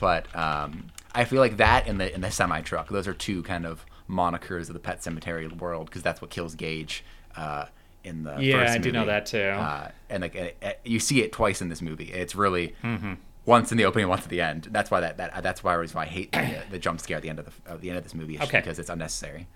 but um, I feel like that and the in the semi truck, those are two kind of monikers of the Pet Sematary world, because that's what kills Gage. Uh, in the Yeah, first I do know that too. Uh, and like uh, you see it twice in this movie. It's really Mm-hmm. once in the opening, once at the end. That's why that, that that's why I, I hate the, the jump scare at the end of the at the end of this movie. Okay. because it's unnecessary.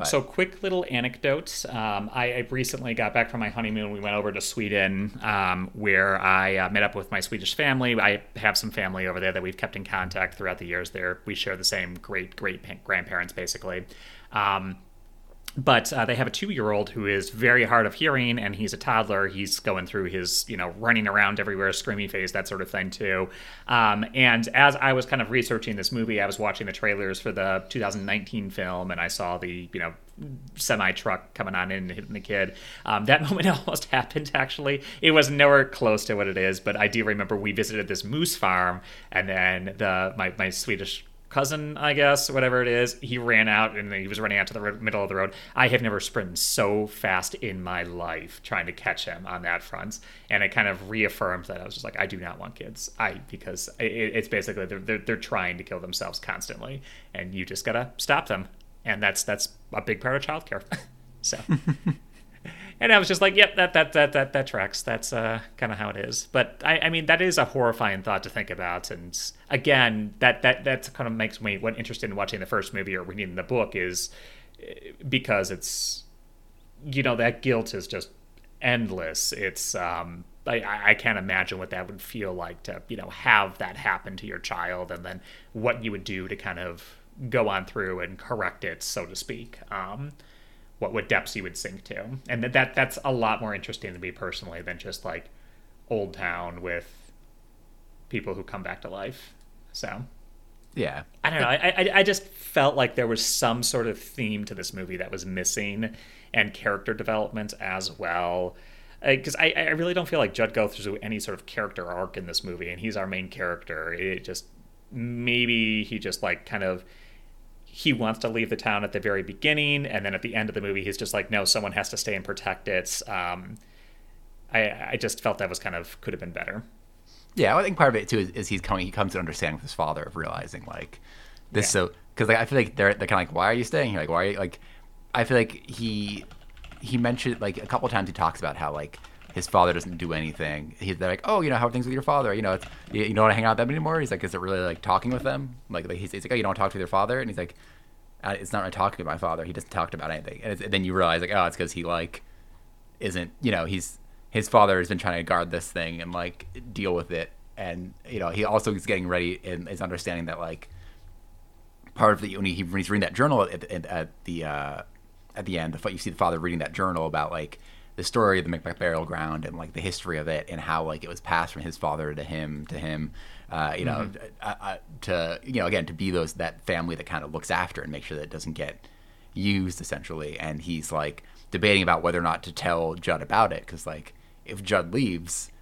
But So, quick little anecdotes. Um, I, I recently got back from my honeymoon. We went over to Sweden, um, where I uh, met up with my Swedish family. I have some family over there that we've kept in contact throughout the years. There, we share the same great great grandparents, basically. Um, but uh, they have a two-year-old who is very hard of hearing and he's a toddler. He's going through his you know running around everywhere screaming phase that sort of thing too. Um, and as i was kind of researching this movie i was watching the trailers for the 2019 film and i saw the you know semi truck coming on in and hitting the kid. Um, that moment almost happened actually. It was nowhere close to what it is but i do remember we visited this moose farm and then the my, my swedish cousin, I guess, whatever it is, he ran out and he was running out to the middle of the road. I have never sprinted so fast in my life trying to catch him on that front, and it kind of reaffirmed that I was just like, I do not want kids. I because it, it's basically they're, they're they're trying to kill themselves constantly, and you just gotta stop them, and that's that's a big part of childcare. so. And I was just like, "Yep, that that that that that tracks. That's uh, kind of how it is." But I, I mean, that is a horrifying thought to think about. And again, that that that kind of makes me what interested in watching the first movie or reading the book is eh, because it's you know that guilt is just endless. It's um, I, I can't imagine what that would feel like to you know have that happen to your child, and then what you would do to kind of go on through and correct it, so to speak. Um, what what depths you would sink to, and that, that that's a lot more interesting to me personally than just like Old Town with people who come back to life. So yeah, I don't know. I, I I just felt like there was some sort of theme to this movie that was missing, and character development as well. Because I, I really don't feel like Judd goes through any sort of character arc in this movie, and he's our main character. It just maybe he just like kind of he wants to leave the town at the very beginning, and then at the end of the movie, he's just like, no, someone has to stay and protect it. Um, I I just felt that was kind of could have been better. Yeah, I think part of it too is, is he's coming. He comes to understand with his father of realizing like this. Yeah. So because like I feel like they're they're kind of like, why are you staying here? Like why are you like? I feel like he he mentioned like a couple times he talks about how like his father doesn't do anything. He's they're like, oh, you know, how are things with your father? You know, it's, you, you don't want to hang out with them anymore. He's like, is it really like talking with them? Like, like he's, he's like, oh, you don't talk to your father, and he's like, uh, it's not really talking to my father. He doesn't talk about anything. And, and then you realize like, oh, it's because he like isn't, you know, he's his father has been trying to guard this thing and like deal with it, and you know, he also is getting ready and is understanding that like part of the when, he, when he's reading that journal at, at, at the uh, at the end, the, you see the father reading that journal about like the story of the Micmac burial ground and like the history of it and how like it was passed from his father to him to him, uh, you know, mm-hmm. uh, uh, to you know again to be those that family that kind of looks after and make sure that it doesn't get used essentially. And he's like debating about whether or not to tell Judd about it because like if Judd leaves,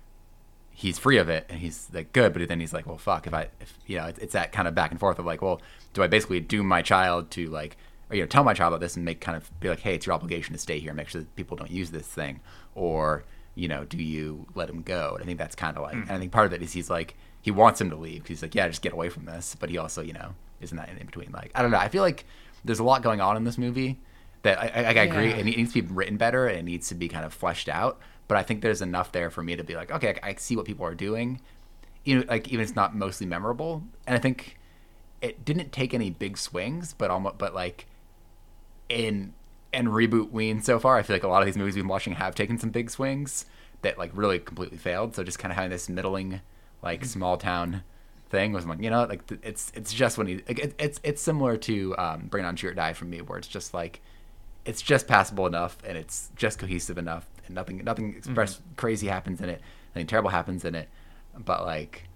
he's free of it and he's like good, but then he's like, well, fuck, if I, if you know, it's, it's that kind of back and forth of like, well, do I basically doom my child to like or you know tell my child about this and make kind of be like hey it's your obligation to stay here and make sure that people don't use this thing. Or you know do you let him go? And i think that's kind of like mm-hmm. and i think part of it is he's like he wants him to leave he's like yeah just get away from this. But he also you know isn't that in between. Like i don't know. I feel like there's a lot going on in this movie that i, I, I agree. It needs to be written better and it needs to be kind of fleshed out. But i think there's enough there for me to be like okay i, I see what people are doing. You know like even if it's not mostly memorable. And i think it didn't take any big swings but almost but like in and Rebootween so far. I feel like a lot of these movies we've been watching have taken some big swings that like really completely failed. So just kind of having this middling, like mm-hmm. small town thing was like you know like it's it's just when he like, it, it's it's similar to um, Bring On Cheer or Die from me where it's just like it's just passable enough and it's just cohesive enough and nothing nothing express mm-hmm. crazy happens in it nothing terrible happens in it but like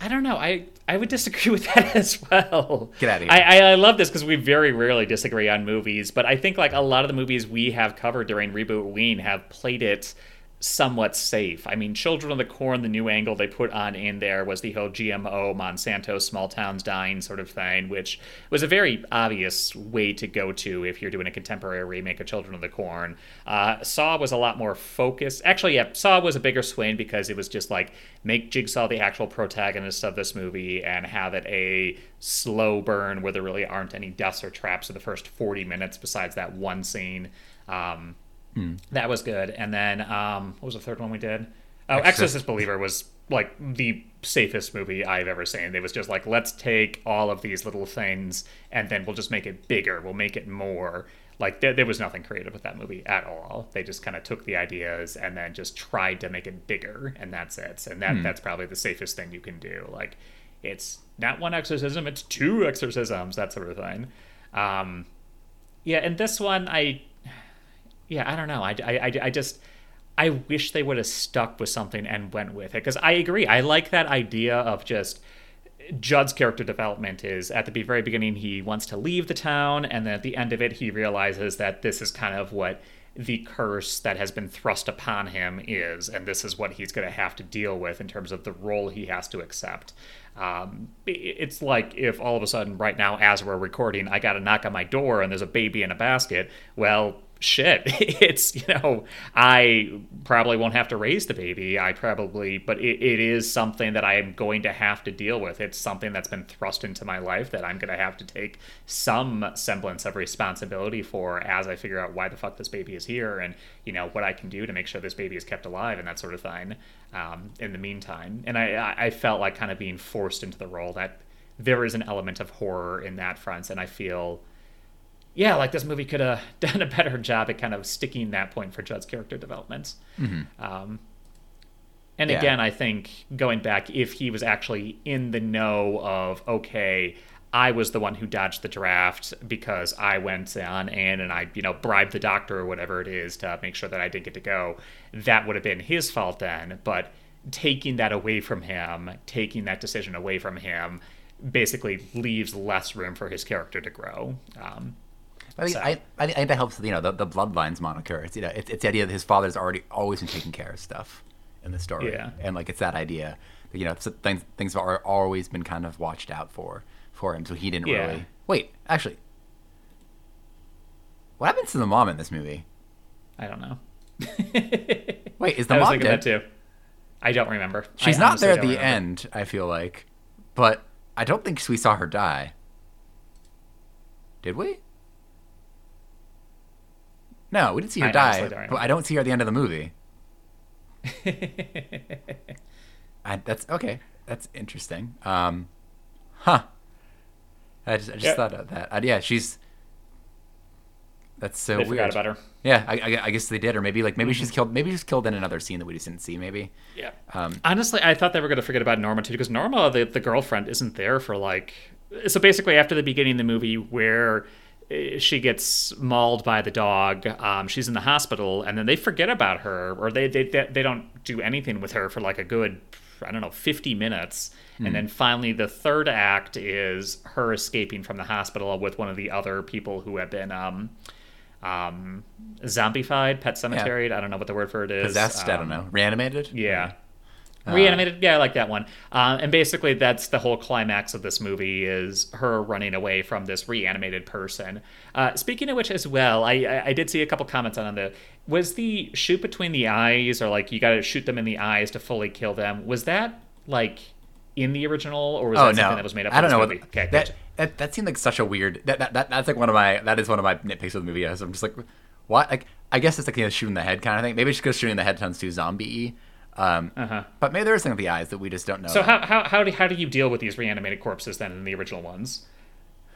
I don't know. I, I would disagree with that as well. Get out of here. I, I, I love this because we very rarely disagree on movies, but I think like a lot of the movies we have covered during Rebootween have played it somewhat safe. I mean, Children of the Corn, the new angle they put on in there was the whole GMO, Monsanto, small towns dying sort of thing, which was a very obvious way to go to if you're doing a contemporary remake of Children of the Corn. Uh, Saw was a lot more focused. Actually, yeah, Saw was a bigger swing because it was just like make Jigsaw the actual protagonist of this movie and have it a slow burn where there really aren't any deaths or traps in the first 40 minutes besides that one scene. Um, Hmm. That was good. And then um, what was the third one we did? Oh, Exorcist, Exorcist Believer was like the safest movie I've ever seen. It was just like let's take all of these little things and then we'll just make it bigger. We'll make it more Like there, there was nothing creative with that movie at all. They just kind of took the ideas and then just tried to make it bigger, and that's it. And that that's probably the safest thing you can do. Like it's not one exorcism; it's two exorcisms, that sort of thing. Um, yeah, and this one, I, yeah, I don't know. I, I, I just, I wish they would have stuck with something and went with it because I agree. I like that idea of just Judd's character development is at the very beginning he wants to leave the town, and then at the end of it he realizes that this is kind of what the curse that has been thrust upon him is, and this is what he's going to have to deal with in terms of the role he has to accept. Um, it's like if all of a sudden, right now, as we're recording, I got a knock on my door and there's a baby in a basket. Well, shit. It's you know i probably won't have to raise the baby. I probably but it, it is something that i am going to have to deal with. It's something that's been thrust into my life that i'm going to have to take some semblance of responsibility for as i figure out why the fuck this baby is here and you know what i can do to make sure this baby is kept alive and that sort of thing um, in the meantime. And i i felt like kind of being forced into the role that there is an element of horror in that front and i feel yeah, like this movie could have done a better job at kind of sticking that point for Judd's character development. Mm-hmm. Um, and Yeah. again, I think going back, if he was actually in the know of, okay, I was the one who dodged the draft because I went on in and I, you know, bribed the doctor or whatever it is to make sure that I didn't get to go, that would have been his fault then. But taking that away from him, taking that decision away from him, basically leaves less room for his character to grow. Um, I think, So- I, I think that helps you know the, the bloodlines moniker. It's you know it's, it's the idea that his father's already always been taking care of stuff in the story, Yeah. and like it's that idea that you know things things have always been kind of watched out for for him, so he didn't Yeah. really wait. Actually, what happens to the mom in this movie? I don't know. Wait, is the I was mom thinking dead? too. I don't remember. She's I not there at the remember. end. I feel like, but I don't think we saw her die. Did we? No, we didn't see her I die, but. I don't see her at the end of the movie. I, that's okay. That's interesting. Um, huh. I just, I just Yeah. thought of that. Uh, yeah, she's. That's so They weird. forgot about her. Yeah, I, I, I guess they did, or maybe like maybe Mm-hmm. she's killed. Maybe she's killed in another scene that we just didn't see. Maybe. Yeah. Um, Honestly, I thought they were going to forget about Norma too, because Norma, the, the girlfriend, isn't there for like. So basically, after the beginning of the movie, where she gets mauled by the dog, um, she's in the hospital, and then they forget about her, or they, they they don't do anything with her for like a good, I don't know, fifty minutes, and then finally the third act is her escaping from the hospital with one of the other people who have been um, um, zombified, pet cemeteried. I don't know what the word for it is. possessed. I don't Um, know. Reanimated. yeah. Reanimated, yeah, I like that one. Uh, and basically, that's the whole climax of this movie is her running away from this reanimated person. Uh, speaking of which, as well, I, I I did see a couple comments on the was the shoot between the eyes, or like you got to shoot them in the eyes to fully kill them. Was that like in the original, or was Oh that no, something that was made up? I don't know. movie? What, okay, that, gotcha. that that seemed like such a weird. That, that, that that's like one of my. That is one of my nitpicks of the movie. Is I'm just like, what? Like, I guess it's like you know, shooting the head kind of thing. Maybe it's because shooting the head sounds too zombie. Um, Uh-huh. But maybe there's something with the eyes that we just don't know. So about. how, how how do how do you deal with these reanimated corpses then in the original ones?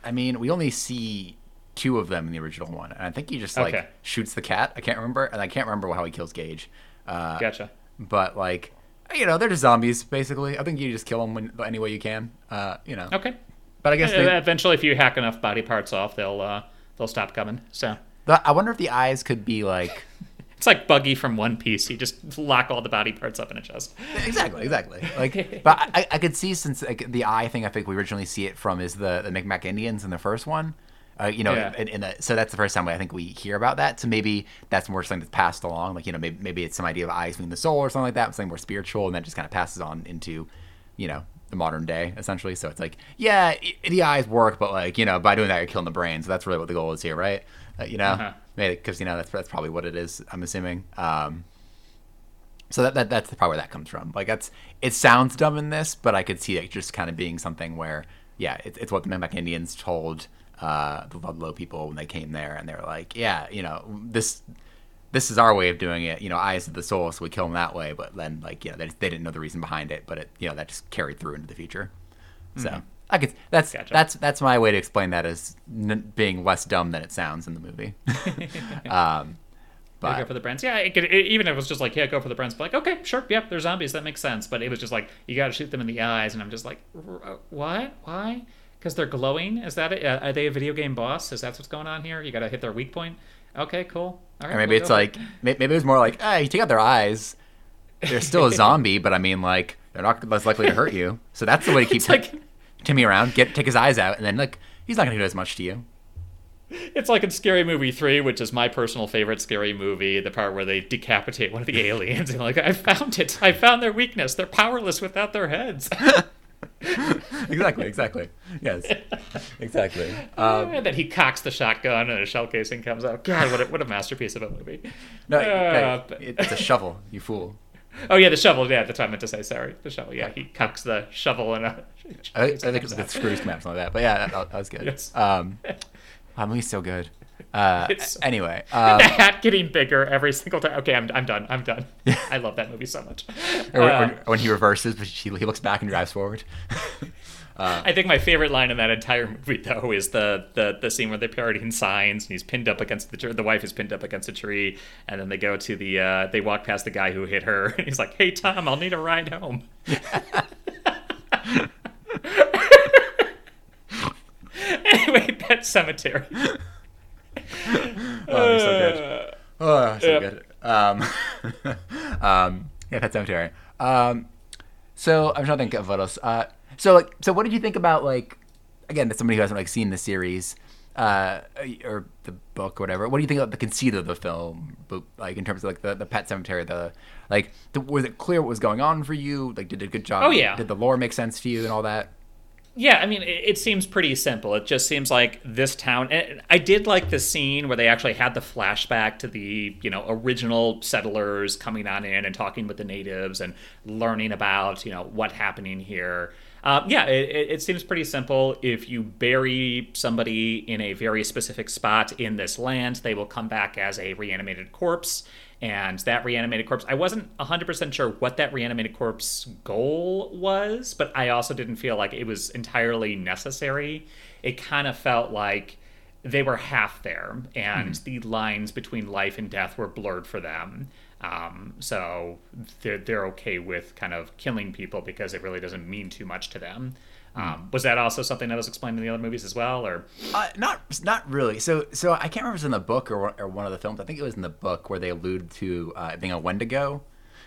I mean, we only see two of them in the original one, and I think he just like Okay. shoots the cat. I can't remember, and I can't remember how he kills Gage. Uh, Gotcha. But like, you know, they're just zombies basically. I think you just kill them when, any way you can. Uh, you know. Okay. But I guess Uh, they, Eventually, if you hack enough body parts off, they'll uh, they'll stop coming. So. the- I wonder if the eyes could be like. It's like Buggy from One Piece. You just lock all the body parts up in a chest. exactly, exactly. Like, but I, I could see since like the eye thing. I think we originally see it from is the the Micmac Indians in the first one. Uh, you know, Yeah. in, in the, so that's the first time I think we hear about that. So maybe that's more something that's passed along. Like you know, maybe maybe it's some idea of eyes being the soul or something like that, something more spiritual, and that just kind of passes on into, you know, the modern day essentially. So it's like, yeah, the eyes work, but like you know, by doing that you're killing the brain. So that's really what the goal is here, right? Uh, you know, Uh-huh. Maybe because you know that's that's probably what it is. I'm assuming. Um, so that, that that's probably where that comes from. Like that's it sounds dumb in this, but I could see it just kind of being something where yeah, it, it's what the Micmac Indians told uh, the Ludlow people when they came there, and they were like, yeah, you know, this this is our way of doing it. You know, eyes of the soul, so we kill them that way. But then like you know they, they didn't know the reason behind it, but it you know that just carried through into the future. So I could. That's Gotcha. that's that's my way to explain that as n- being less dumb than it sounds in the movie. um, Gotta go for the Brents. Yeah, it could, it, even if it was just like, yeah, go for the Brents. But like, okay, sure, yep, they're zombies. That makes sense. But it was just like, you got to shoot them in the eyes, and I'm just like, "R- uh, what? Why? Because they're glowing? Is that it? Uh, are they a video game boss? Is that what's going on here? You got to hit their weak point. Okay, cool. All right. or maybe we'll it's like may- maybe it's more like, ah, you take out their eyes, they're still a zombie, but I mean like they're not less likely to hurt you. So that's the way to keep It's like Timmy around. Get take his eyes out, and then like he's not gonna do as much to you. it's like in Scary Movie three, which is my personal favorite scary movie. The part where they decapitate one of the aliens, and like, I found it. I found their weakness. They're powerless without their heads. exactly, exactly. Yes, exactly. Um, and then he cocks the shotgun, and a shell casing comes out. God, what a, what a masterpiece of a movie. no, Uh, no, it's a shovel, you fool. Oh yeah, the shovel. Yeah, that's what I meant to say. Sorry, the shovel. Yeah, he cocks the shovel and a. I, think- I think it's the screws out, something like that. But yeah, that, that was good. Yes. Um, so good. Uh, so- anyway, the um, hat getting bigger every single time. Okay, I'm, I'm done. I'm done. I love that movie so much. or, Uh, or when he reverses, but he, he looks back and drives forward. I think my favorite line in that entire movie, though, is the the, the scene where they're parodying signs, and he's pinned up against the tree. The wife is pinned up against a tree, and then they go to the. Uh, they walk past the guy who hit her, and he's like, "Hey, Tom, I'll need a ride home." Anyway, Pet Sematary. Oh, you're so good. Oh, so Yep. good. Um, um, yeah, Pet Sematary. Um, so I'm trying to think of what else. Uh, so like, so what did you think about like, again, somebody who hasn't like seen the series, uh, or the book or whatever. What do you think about the conceit of the film? But like in terms of like the, the Pet Cemetery, the like, the, was it clear what was going on for you? Like, did it a good job? Oh, yeah. Did the lore make sense to you and all that? Yeah, I mean, it, it seems pretty simple. It just seems like this town. And I did like the scene where they actually had the flashback to the you know original settlers coming on in and talking with the natives and learning about you know what happening here. Uh, yeah, it, it, seems pretty simple. If you bury somebody in a very specific spot in this land, they will come back as a reanimated corpse. And that reanimated corpse, I wasn't 100% sure what that reanimated corpse goal was, but I also didn't feel like it was entirely necessary. It kind of felt like they were half there, and the lines between life and death were blurred for them. Um, so they're, they're okay with kind of killing people because it really doesn't mean too much to them. Um, was that also something that was explained in the other movies as well, or Uh, not not really. So so I can't remember if it was in the book or one- or one of the films. I think it was in the book where they allude to uh, being a Wendigo,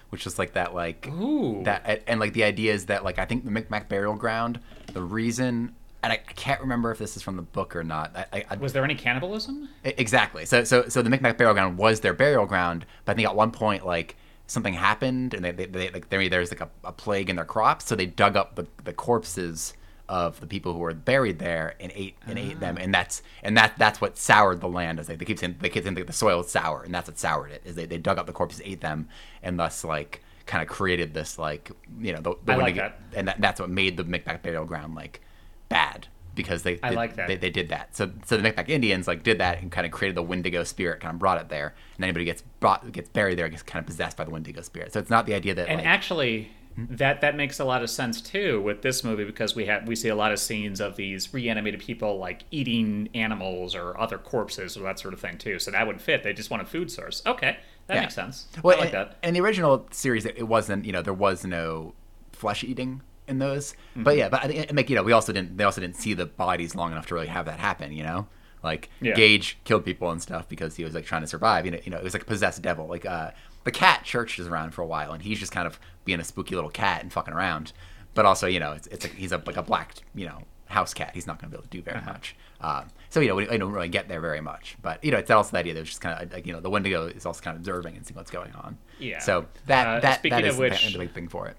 which is like that like Ooh. that and, and, like the idea is that like I think the Micmac burial ground. The reason and I, I can't remember if this is from the book or not. I, I, was there any cannibalism? Exactly. So so so the Micmac burial ground was their burial ground, but I think at one point like something happened and they, they, they like there there's like a, a plague in their crops, so they dug up the, the corpses of the people who were buried there and ate and ate them, and that's and that that's what soured the land. As they, they keep saying they keep saying the soil is sour, and that's what soured it. Is they, they dug up the corpses, ate them, and thus like kind of created this like you know the, the I like that. and that, that's what made the Micmac burial ground like bad because they I they- like that. they, they did that. So so the Micmac Indians like did that and kind of created the Wendigo spirit, kind of brought it there, and anybody gets brought gets buried there gets kind of possessed by the Wendigo spirit. So it's not the idea that And like, actually, hmm? that that makes a lot of sense too with this movie because we have we see a lot of scenes of these reanimated people like eating animals or other corpses or that sort of thing too. So that would fit. They just want a food source. Okay, that Yeah. makes sense. Well, I like in, that. in the original series, it wasn't you know there was no flesh eating in those, Mm-hmm. but yeah, but I think like you know we also didn't they also didn't see the bodies long enough to really have that happen. You know, like Yeah. Gage killed people and stuff because he was like trying to survive. You know, you know it was like a possessed devil. Like uh, the cat Church is around for a while, and he's just kind of being a spooky little cat and fucking around. But also, you know, it's, it's like he's a, like a black, you know, house cat. He's not going to be able to do very Uh-huh. much. Um, so you know, we, we don't really get there very much. But you know, it's also the idea that it's just kind of like you know, the Wendigo is also kind of observing and seeing what's going on. Yeah. So that Uh, that that of is which- the big thing for it.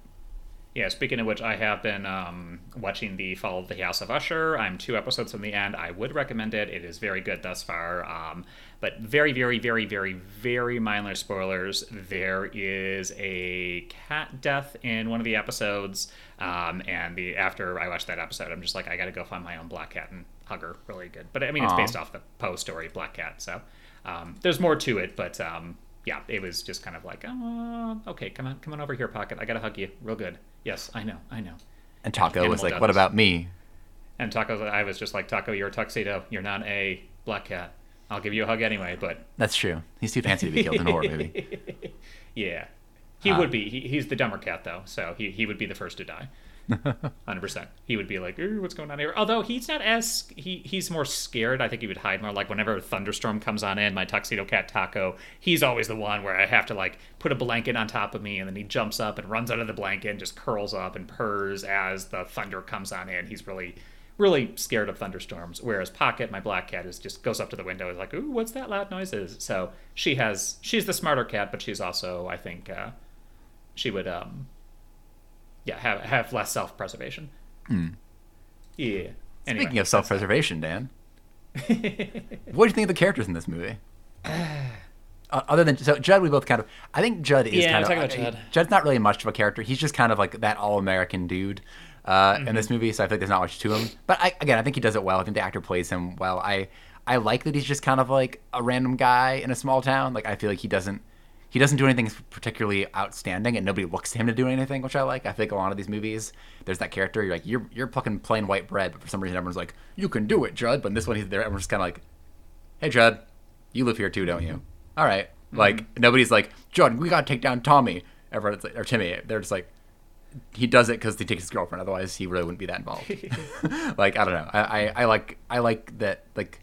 Yeah, speaking of which, I have been um, watching the Fall of the House of Usher. I'm two episodes from the end. I would recommend it. It is very good thus far. Um, but very, very, very, very, very minor spoilers. There is a cat death in one of the episodes. Um, and the after I watched that episode, I'm just like, I got to go find my own black cat and hug her. Really good. But I mean, it's Aw. based off the Poe story, Black Cat. So um, there's more to it. But um, yeah, it was just kind of like, oh, okay, come on, come on over here, Pocket. I got to hug you. Real good. Yes, I know, I know. And Taco Animal was like, Douglas. "What about me?" And Taco, I was just like, Taco, you're a tuxedo. You're not a black cat. I'll give you a hug anyway, but That's true. He's too fancy to be killed in a horror movie. yeah. He would be. He, he's the dumber cat, though, so he, he would be the first to die. 100%. He would be like, "Ooh, what's going on here? Although he's not as. He, he's more scared. I think he would hide more. Like, whenever a thunderstorm comes on in, my tuxedo cat Taco, he's always the one where I have to, like, put a blanket on top of me, and then he jumps up and runs out of the blanket and just curls up and purrs as the thunder comes on in. He's really. Really scared of thunderstorms, whereas Pocket, my black cat, is just goes up to the window, is like, "Ooh, what's that loud noises?" So she has, she's the smarter cat, but she's also, I think, uh, she would um yeah have have less self preservation. Yeah. Anyway, Speaking of self preservation, Dan, what do you think of the characters in this movie? Uh, Other than so Judd, we both kind of. I think Judd is Yeah, kind of. talk about Judd. Judd's not really much of a character. He's just kind of like that all American dude uh, in Mm-hmm. this movie. So I feel like there's not much to him. But I, again, I think he does it well. I think the actor plays him well. I I like that he's just kind of like a random guy in a small town. Like I feel like he doesn't he doesn't do anything particularly outstanding, and nobody looks to him to do anything, which I like. I think a lot of these movies, there's that character. You're like you're you're plucking plain white bread, but for some reason everyone's like you can do it, Judd. But in this one, he's there, and we're just kind of like, hey, Judd, you live here too, don't you? All right. Like nobody's like Judd, we gotta take down Tommy. Everyone's like, or Timmy. They're just like he does it because he takes his girlfriend. Otherwise, he really wouldn't be that involved. like I don't know. I, I, I like I like that like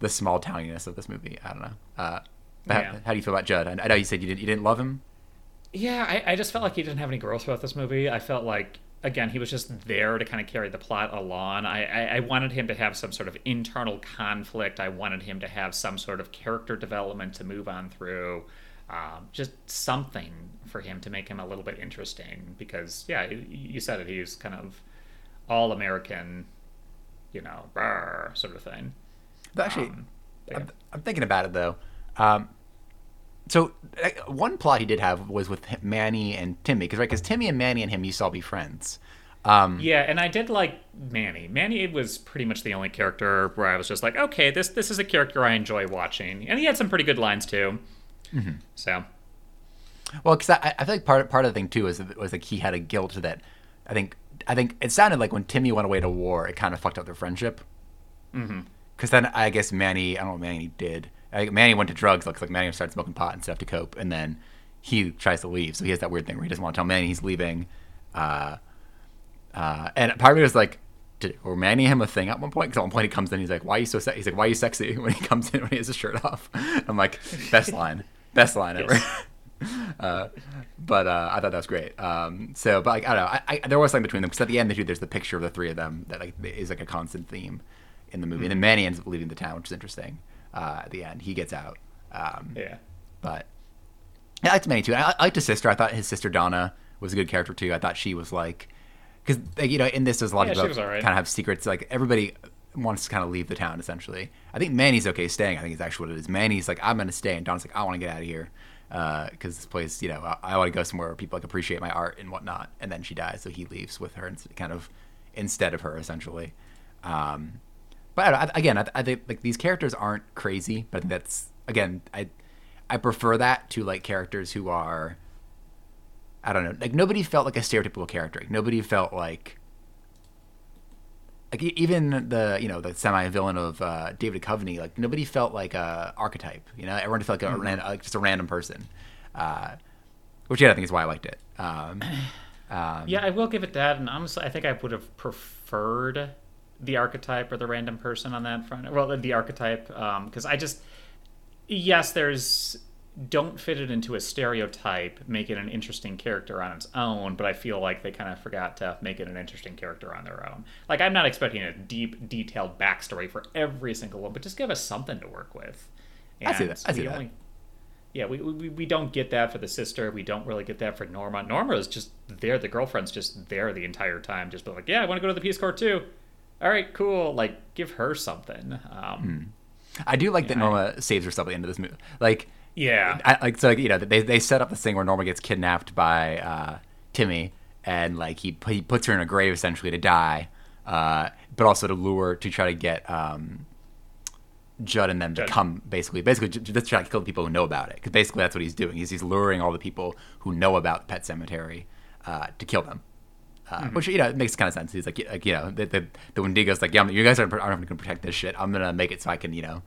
the small towniness of this movie. I don't know. Uh, but Yeah. how, how do you feel about Judd? I, I know you said you didn't you didn't love him. Yeah, I, I just felt like he didn't have any growth throughout this movie. I felt like again he was just there to kind of carry the plot along. I, I, I wanted him to have some sort of internal conflict. I wanted him to have some sort of character development to move on through. Um, just something for him to make him a little bit interesting because yeah, you- you said it. He's kind of all American, you know, brr, sort of thing. But actually, Um, I'm. I'm thinking about it though. Um, so uh, one plot he did have was with Manny and Timmy, because right, because Timmy and Manny and him used to all be friends. Um, Yeah, and I did like Manny. Manny was pretty much the only character where I was just like, okay, this this is a character I enjoy watching, and he had some pretty good lines too. Mm-hmm. So Well, because I, I feel like part part of the thing too is was like he had a guilt that I think I think it sounded like when Timmy went away to war, it kind of fucked up their friendship. Mm-hmm. Because then I guess Manny, I don't know what Manny did. Think Manny went to drugs. Looks like Manny started smoking pot and stuff to cope, and then he tries to leave. So he has that weird thing where he doesn't want to tell Manny he's leaving. Uh, uh, and part of me was like, did were Manny him a thing at one point? Because at one point he comes in, he's like, "Why are you so sexy?" He's like, "Why are you sexy?" When he comes in when he has his shirt off. I'm like, best line, best line ever. uh, but uh, I thought that was great. Um, so, but like, I don't know, I, I, there was something between them because at the end, there's the picture of the three of them that like is like a constant theme in the movie. And then Manny ends up leaving the town, which is interesting. Uh, at the end, he gets out. Um, yeah, but yeah, I liked Manny too. I, I liked his sister. I thought his sister Donna was a good character too. I thought she was like, because you know, in this there's a lot Yeah, of people was kind of have secrets. Like everybody wants to kind of leave the town essentially. I think Manny's okay staying. I think is actually what it is. Manny's like, I'm gonna stay, and Donna's like, I want to get out of here because this place, you know, I, I want to go somewhere where people like appreciate my art and whatnot. And then she dies, so he leaves with her, and kind of instead of her essentially. Um, but I again, I, I think like these characters aren't crazy, but that's again, I I prefer that to like characters who are I don't know, like nobody felt like a stereotypical character. Like, nobody felt like like even the you know the semi villain of uh, David Duchovny, like nobody felt like a archetype. You know, everyone felt like a ran, like just a random person, uh, which yeah, I think is why I liked it. Um, um, yeah, I will give it that. And honestly, I think I would have preferred the archetype or the random person on that front. Well, the archetype, um, because I just yes, there's don't fit it into a stereotype, make it an interesting character on its own, but I feel like they kind of forgot to make it an interesting character on their own. Like I'm not expecting a deep, detailed backstory for every single one, but just give us something to work with. I see that. I see that. only- yeah, we, we we don't get that for the sister. We don't really get that for Norma. Norma is just there. The girlfriend's just there the entire time, just be like, yeah, I want to go to the Peace Corps too. All right, cool. Like, give her something. Um, I do like that I- Norma saves herself at the end of this movie. Like Yeah, I, like so you know they they set up this thing where Norma gets kidnapped by uh, Timmy and like he he puts her in a grave essentially to die, uh, but also to lure to try to get um, Judd and them to come basically basically just try to kill the people who know about it because basically that's what he's doing. He's he's luring all the people who know about pet cemetery uh, to kill them. Uh, Which you know it makes kind of sense. He's like, like you know, the the, the Wendigo's like, yeah, you guys aren't, aren't going to protect this shit. I'm gonna make it so I can, you know,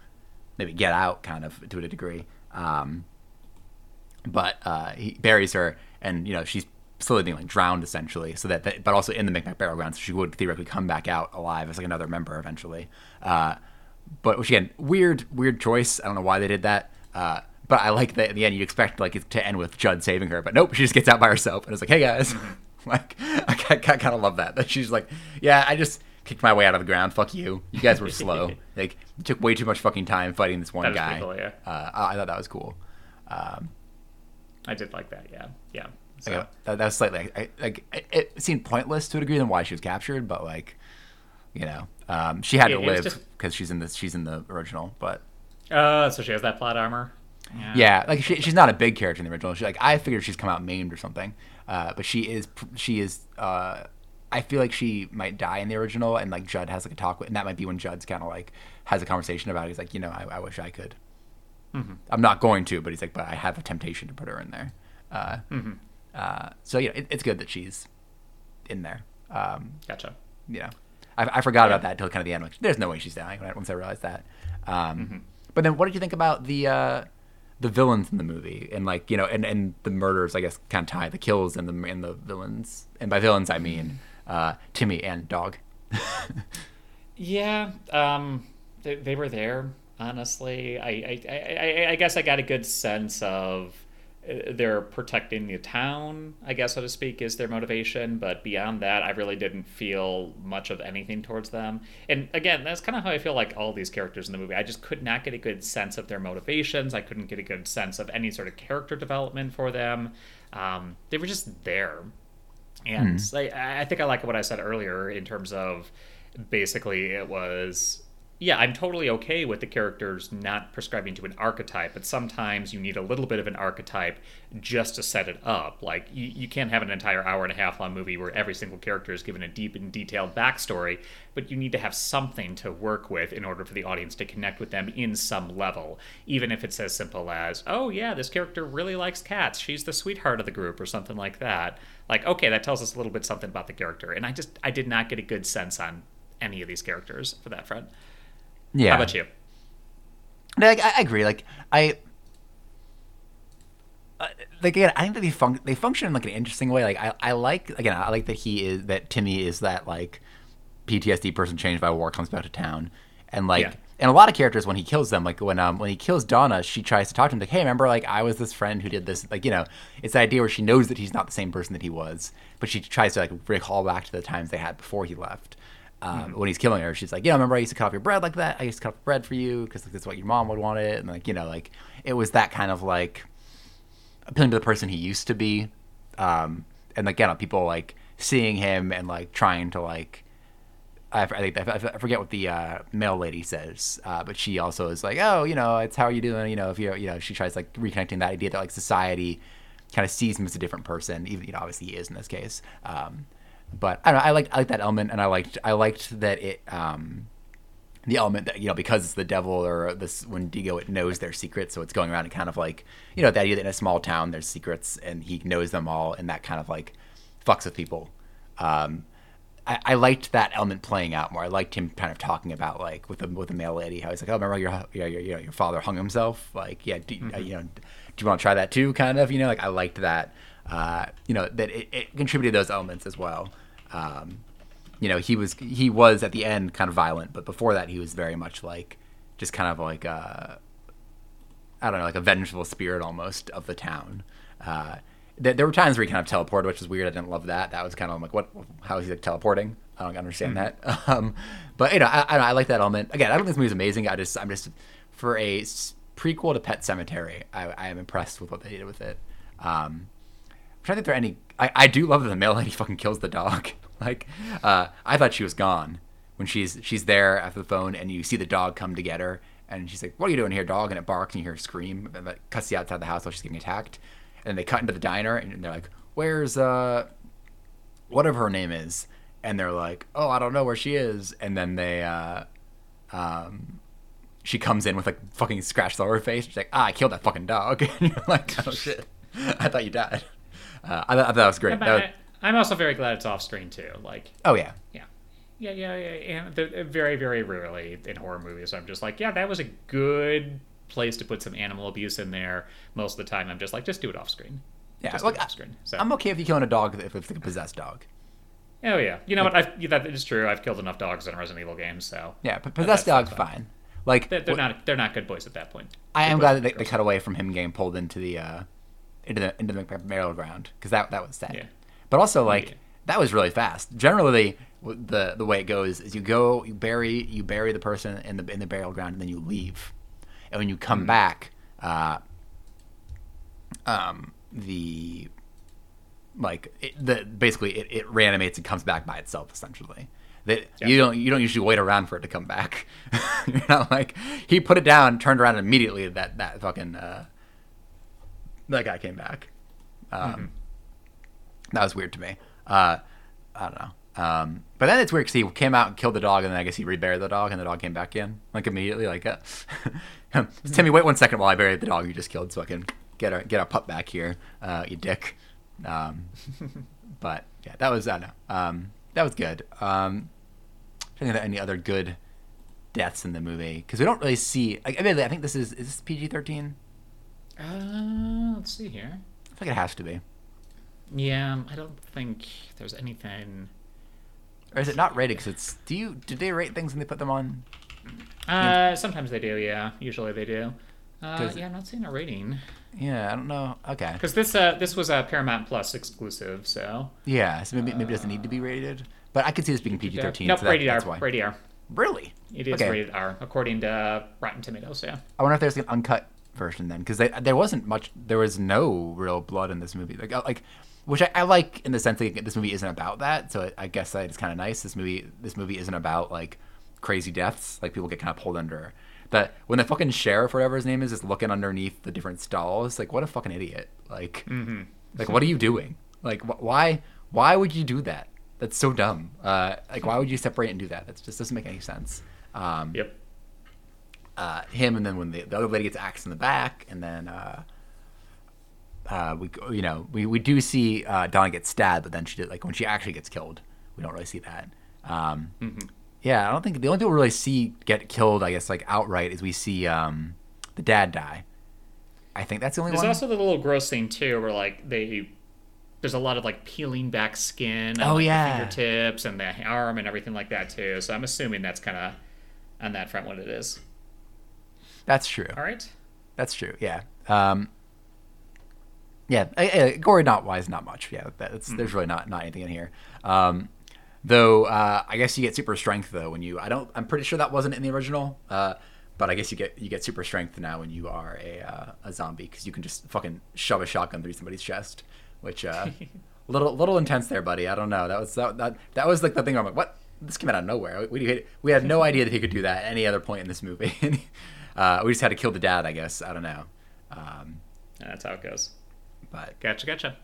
maybe get out, kind of to a degree. Um, but uh, he buries her, and you know she's slowly being like drowned essentially. So that, that but also in the Micmac burial ground, so she would theoretically come back out alive as like another member eventually. Uh, but which again, weird, weird choice. I don't know why they did that. Uh, but I like that in the end you expect like to end with Judd saving her, but nope, she just gets out by herself and it's like, hey guys, like I, I, kind of love that that she's like, yeah, I just kicked my way out of the ground. Fuck you. You guys were slow. like it took way too much fucking time fighting this one guy. cool, yeah. uh, I thought that was cool. Um, I did like that. Yeah, yeah. So, Like, that, that was slightly I, like it, it seemed pointless to a degree than why she was captured, but like you know, um, she had to live because she's in the she's in the original. But uh, so she has that plot armor. Yeah. yeah, like she, she's not a big character in the original. She like I figured she's come out maimed or something, uh, but she is she is. Uh, I feel like she might die in the original, and like Judd has like a talk with, and that might be when Judd's kind of like has a conversation about. it. He's like, you know, I, I wish I could. Mm-hmm. I'm not going to, but he's like, but I have a temptation to put her in there. Uh, Mm-hmm. uh, so yeah, it, it's good that she's in there. Um, Gotcha. you know, I, I forgot about that until kind of the end. Like, there's no way she's dying. Once I realized that. Um, Mm-hmm. But then, what did you think about the uh, the villains in the movie and like you know, and, and the murders? I guess kind of tie the kills and the and the villains. And by villains, I mean uh, Timmy and Dog. Yeah, um, they, they were there. Honestly, I, I, I, I- guess I got a good sense of they're protecting the town. I guess so to speak is their motivation. But beyond that, I really didn't feel much of anything towards them. And again, that's kind of how I feel like all these characters in the movie. I just could not get a good sense of their motivations. I couldn't get a good sense of any sort of character development for them. Um, they were just there. And I, I think I like what I said earlier in terms of basically it was yeah, I'm totally okay with the characters not prescribing to an archetype, but sometimes you need a little bit of an archetype just to set it up. Like, you, you can't have an entire hour and a half long movie where every single character is given a deep and detailed backstory, but you need to have something to work with in order for the audience to connect with them in some level. Even if it's as simple as, oh, yeah, this character really likes cats. She's the sweetheart of the group, or something like that. Like, okay, that tells us a little bit something about the character. And I just, I did not get a good sense on any of these characters for that front. Yeah. How about you? Like, I, I agree. Like I. Uh, like again, I think that they fun- they function in like an interesting way. Like I, I like again, I like that he is that Timmy is that like PTSD person changed by war comes back to town, and like Yeah. and a lot of characters when he kills them, like when um when he kills Donna, she tries to talk to him like, hey, remember like I was this friend who did this, like you know, it's the idea where she knows that he's not the same person that he was, but she tries to like recall back to the times they had before he left. Um, When he's killing her, she's like, "Yeah, remember I used to cut off your bread like that? I used to cut off bread for you because like, that's what your mom would want it." And like, you know, like it was that kind of like appealing to the person he used to be. Um, and again, people like seeing him and like trying to like, I, I I forget what the uh, mail lady says, uh, but she also is like, oh, you know, it's how are you doing? You know, if you you know, she tries like reconnecting that idea that like society kind of sees him as a different person, even you know, obviously he is in this case. Um, but I don't know, I liked I liked that element, and I liked I liked that it. Um, the element that you know because it's the devil or this when Wendigo it knows their secrets so it's going around and kind of like you know the idea that in a small town there's secrets and he knows them all and that kind of like fucks with people um I, I liked that element playing out more. I liked him kind of talking about like with the with the mail lady how he's like, oh, remember your your your, your, your father hung himself? Like, yeah, do, uh, you know, do you want to try that too? Kind of, you know, like I liked that. Uh, you know, that it, it contributed those elements as well. Um, you know, he was he was at the end kind of violent, but before that he was very much like just kind of like uh, I don't know, like a vengeful spirit almost of the town. Uh, there, there were times where he kind of teleported, which was weird. I didn't love that. That was kind of like, what? How is he like teleporting? I don't understand that. Um, but you know, I, I, I like that element. Again, I don't think this movie's amazing. I just, I'm just for a prequel to Pet Sematary, I, I am impressed with what they did with it. Um, I'm trying to think there are any. I, I do love that the mail lady fucking kills the dog. Like, uh, I thought she was gone when she's she's there after the phone, and you see the dog come to get her, and she's like, "What are you doing here, dog?" And it barks, and you hear her scream. And it cuts you outside the house while she's getting attacked, and they cut into the diner, and they're like, "Where's uh, whatever her name is?" And they're like, "Oh, I don't know where she is." And then they uh, um, she comes in with like fucking scratched all over her face. She's like, "Ah, I killed that fucking dog." and you're like, "Oh shit, I thought you died." Uh, I, thought, I thought that was great. That was- I'm also very glad it's off screen too. Like, Oh yeah, yeah, yeah, yeah, yeah. And they're- very, very rarely in horror movies, I'm just like, yeah, that was a good place to put some animal abuse in there. Most of the time, I'm just like, just do it off screen. yeah. Just it off screen. So. I'm okay if you killing a dog if it's a possessed dog. Oh yeah, you know what? I've, that is true. I've killed enough dogs in Resident Evil games, so Yeah, but possessed dog's that's fine. Like they're, they're wh- not they're not good boys at that point. I Good am glad that they, they cut away from him getting pulled into the uh, into the into the burial ground because that that was sad. Yeah. But also like Yeah. that was really fast. Generally, the the way it goes is you go you bury you bury the person in the in the burial ground and then you leave, and when you come Mm-hmm. back, uh, um, the like it, the basically it, it reanimates and comes back by itself essentially. That you don't you don't usually wait around for it to come back. You're not like he put it down, turned around and immediately that that fucking uh, that guy came back. Um, That was weird to me. Uh, I don't know. Um, but then it's weird because he came out and killed the dog, and then I guess he reburied the dog, and the dog came back in like immediately. Like, uh, Timmy, wait one second while I bury the dog you just killed, so I can get our get our pup back here, uh, you dick. Um, but yeah, that was I don't know. Um, that was good. Um, I think there any other good deaths in the movie because we don't really see. Like, admittedly, I think this is is this PG thirteen. Uh, let's see here. I think it has to be. Yeah, I don't think there's anything. Or is it not rated? Because it's. Do you did they rate things when they put them on? Uh, sometimes they do. Yeah, usually they do. Uh, yeah, I'm not seeing a rating Yeah, I don't know. Okay. because this uh this was a Paramount Plus exclusive, so Yeah, so maybe maybe it doesn't need to be rated. But I could see this being PG thirteen. Nope, so that, rated R. that's why. Rated R. Really? It is Okay. rated R according to Rotten Tomatoes. Yeah. I wonder if there's an uncut version then, because there wasn't much. There was no real blood in this movie. Like, uh, like, which I, I like in the sense that this movie isn't about that. So I, I guess that it's kind of nice. This movie, this movie isn't about like crazy deaths. Like people get kind of pulled under. That when the fucking sheriff, whatever his name is, is looking underneath the different stalls. Like, what a fucking idiot! Like, like what are you doing? Like, wh- why, why would you do that? That's so dumb. Uh, like, why would you separate and do that? That just doesn't make any sense. Um, Yep. uh, him, and then when the, the other lady gets axed in the back, and then uh, uh, we you know we, we do see uh, Donna get stabbed, but then she did like when she actually gets killed, we don't really see that. Um, Yeah, I don't think the only people we really see get killed, I guess, like outright, is we see um, the dad die. I think that's the only There's one. also the little gross scene too, where like they there's a lot of like peeling back skin. On, Oh, like, yeah. the fingertips and the arm and everything like that too. So I'm assuming that's kind of on that front what it is. That's true. All right. That's true. Yeah. Um, yeah. uh, gory not wise, not much. Yeah. That's there's really not not anything in here. Um, though uh, I guess you get super strength though when you. I don't. I'm pretty sure that wasn't in the original. Uh, but I guess you get you get super strength now when you are a uh, a zombie because you can just fucking shove a shotgun through somebody's chest, which uh, little little intense there, buddy. I don't know. That was that that, that was like the thing. Where I'm like, what? This came out of nowhere. We we had no idea that he could do that at any other point in this movie. uh, we just had to kill the dad, I guess. I don't know. Um, And that's how it goes. But Gotcha, gotcha.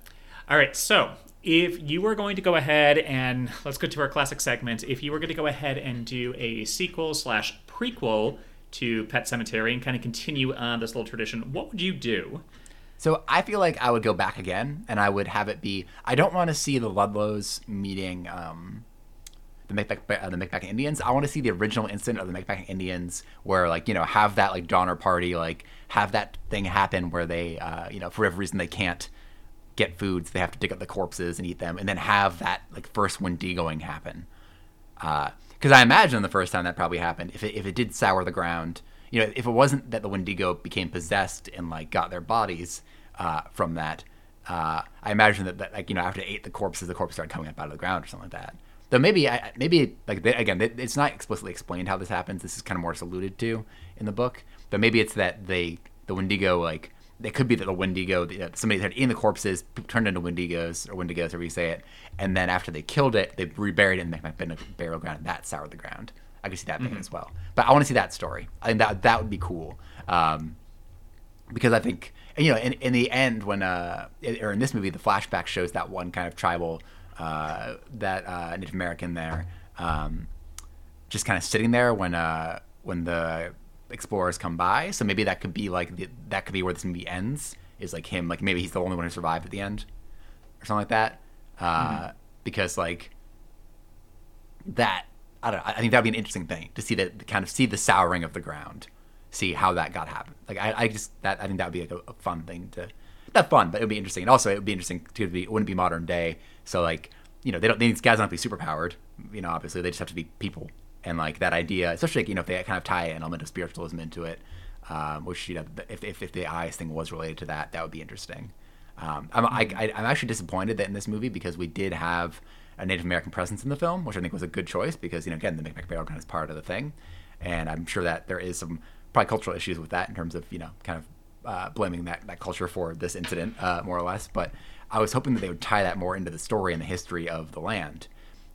All right, so if you were going to go ahead and let's go to our classic segment. If you were going to go ahead and do a sequel slash prequel to Pet Sematary and kind of continue on this little tradition, what would you do? So I feel like I would go back again, and I would have it be. I don't want to see the Ludlows meeting um, the Micmac, uh, the Micmac Indians. I want to see the original incident of the Macbeth Indians, where like you know have that like Donner Party, like have that thing happen where they, uh, you know, for whatever reason they can't get foods so they have to dig up the corpses and eat them, and then have that like first Wendigoing happen. Because I imagine the first time that probably happened, if it, if it did sour the ground, you know, if it wasn't that the Wendigo became possessed and like got their bodies uh, from that, uh, I imagine that, that like you know after they ate the corpses, the corpses started coming up out of the ground or something like that. Though maybe I maybe like they, again, they, it's not explicitly explained how this happens. This is kind of more alluded to in the book. But maybe it's that they the Wendigo like it could be that the Wendigo, the, somebody had eaten the corpses, turned into Wendigos or Wendigos, however you say it, and then after they killed it, they reburied it in the burial ground, and that soured the ground. I could see that thing as well, but I want to see that story. I think that that would be cool, um, because I think you know, in, in the end, when uh, or in this movie, the flashback shows that one kind of tribal, uh, that uh, Native American there, um, just kind of sitting there when uh when the explorers come by. So maybe that could be like the, that could be where this movie ends. Is like him, like maybe he's the only one who survived at the end, or something like that. uh, mm-hmm. because like that I don't know, I think that'd be an interesting thing to see that kind of see the souring of the ground, see how that got happened. Like I, I just that I think that would be like a, a fun thing to not fun, but it would be interesting. And also it would be interesting to be it wouldn't be modern day. So like you know they don't these guys don't have to be super powered. You know obviously they just have to be people and like that idea, especially like, you know if they kind of tie an element of spiritualism into it, um, which you know if, if if the eyes thing was related to that, that would be interesting. Um, I'm I, I, I'm actually disappointed that in this movie because we did have a Native American presence in the film, which I think was a good choice because you know again the Micmac burial ground is part of the thing, and I'm sure that there is some probably cultural issues with that in terms of you know kind of uh, blaming that that culture for this incident uh, more or less. But I was hoping that they would tie that more into the story and the history of the land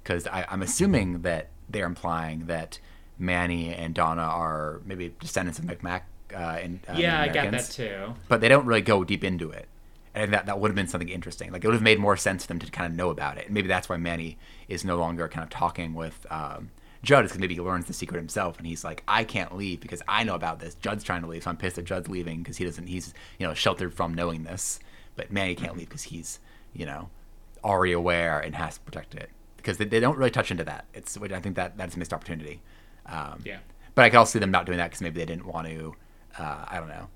because I'm assuming that they're implying that Manny and Donna are maybe descendants of Micmac. Uh, and, uh, yeah, I got that too. But they don't really go deep into it and that that would have been something interesting. Like it would have made more sense for them to kind of know about it. And maybe that's why Manny is no longer kind of talking with um, Judd, is because maybe he learns the secret himself, and he's like, I can't leave because I know about this. Judd's trying to leave, so I'm pissed that Judd's leaving because he doesn't. He's you know sheltered from knowing this, but Manny can't leave because he's you know already aware and has to protect it because they, they don't really touch into that. It's which I think that that's a missed opportunity. Um, yeah. But I can also see them not doing that because maybe they didn't want to. Uh, I don't know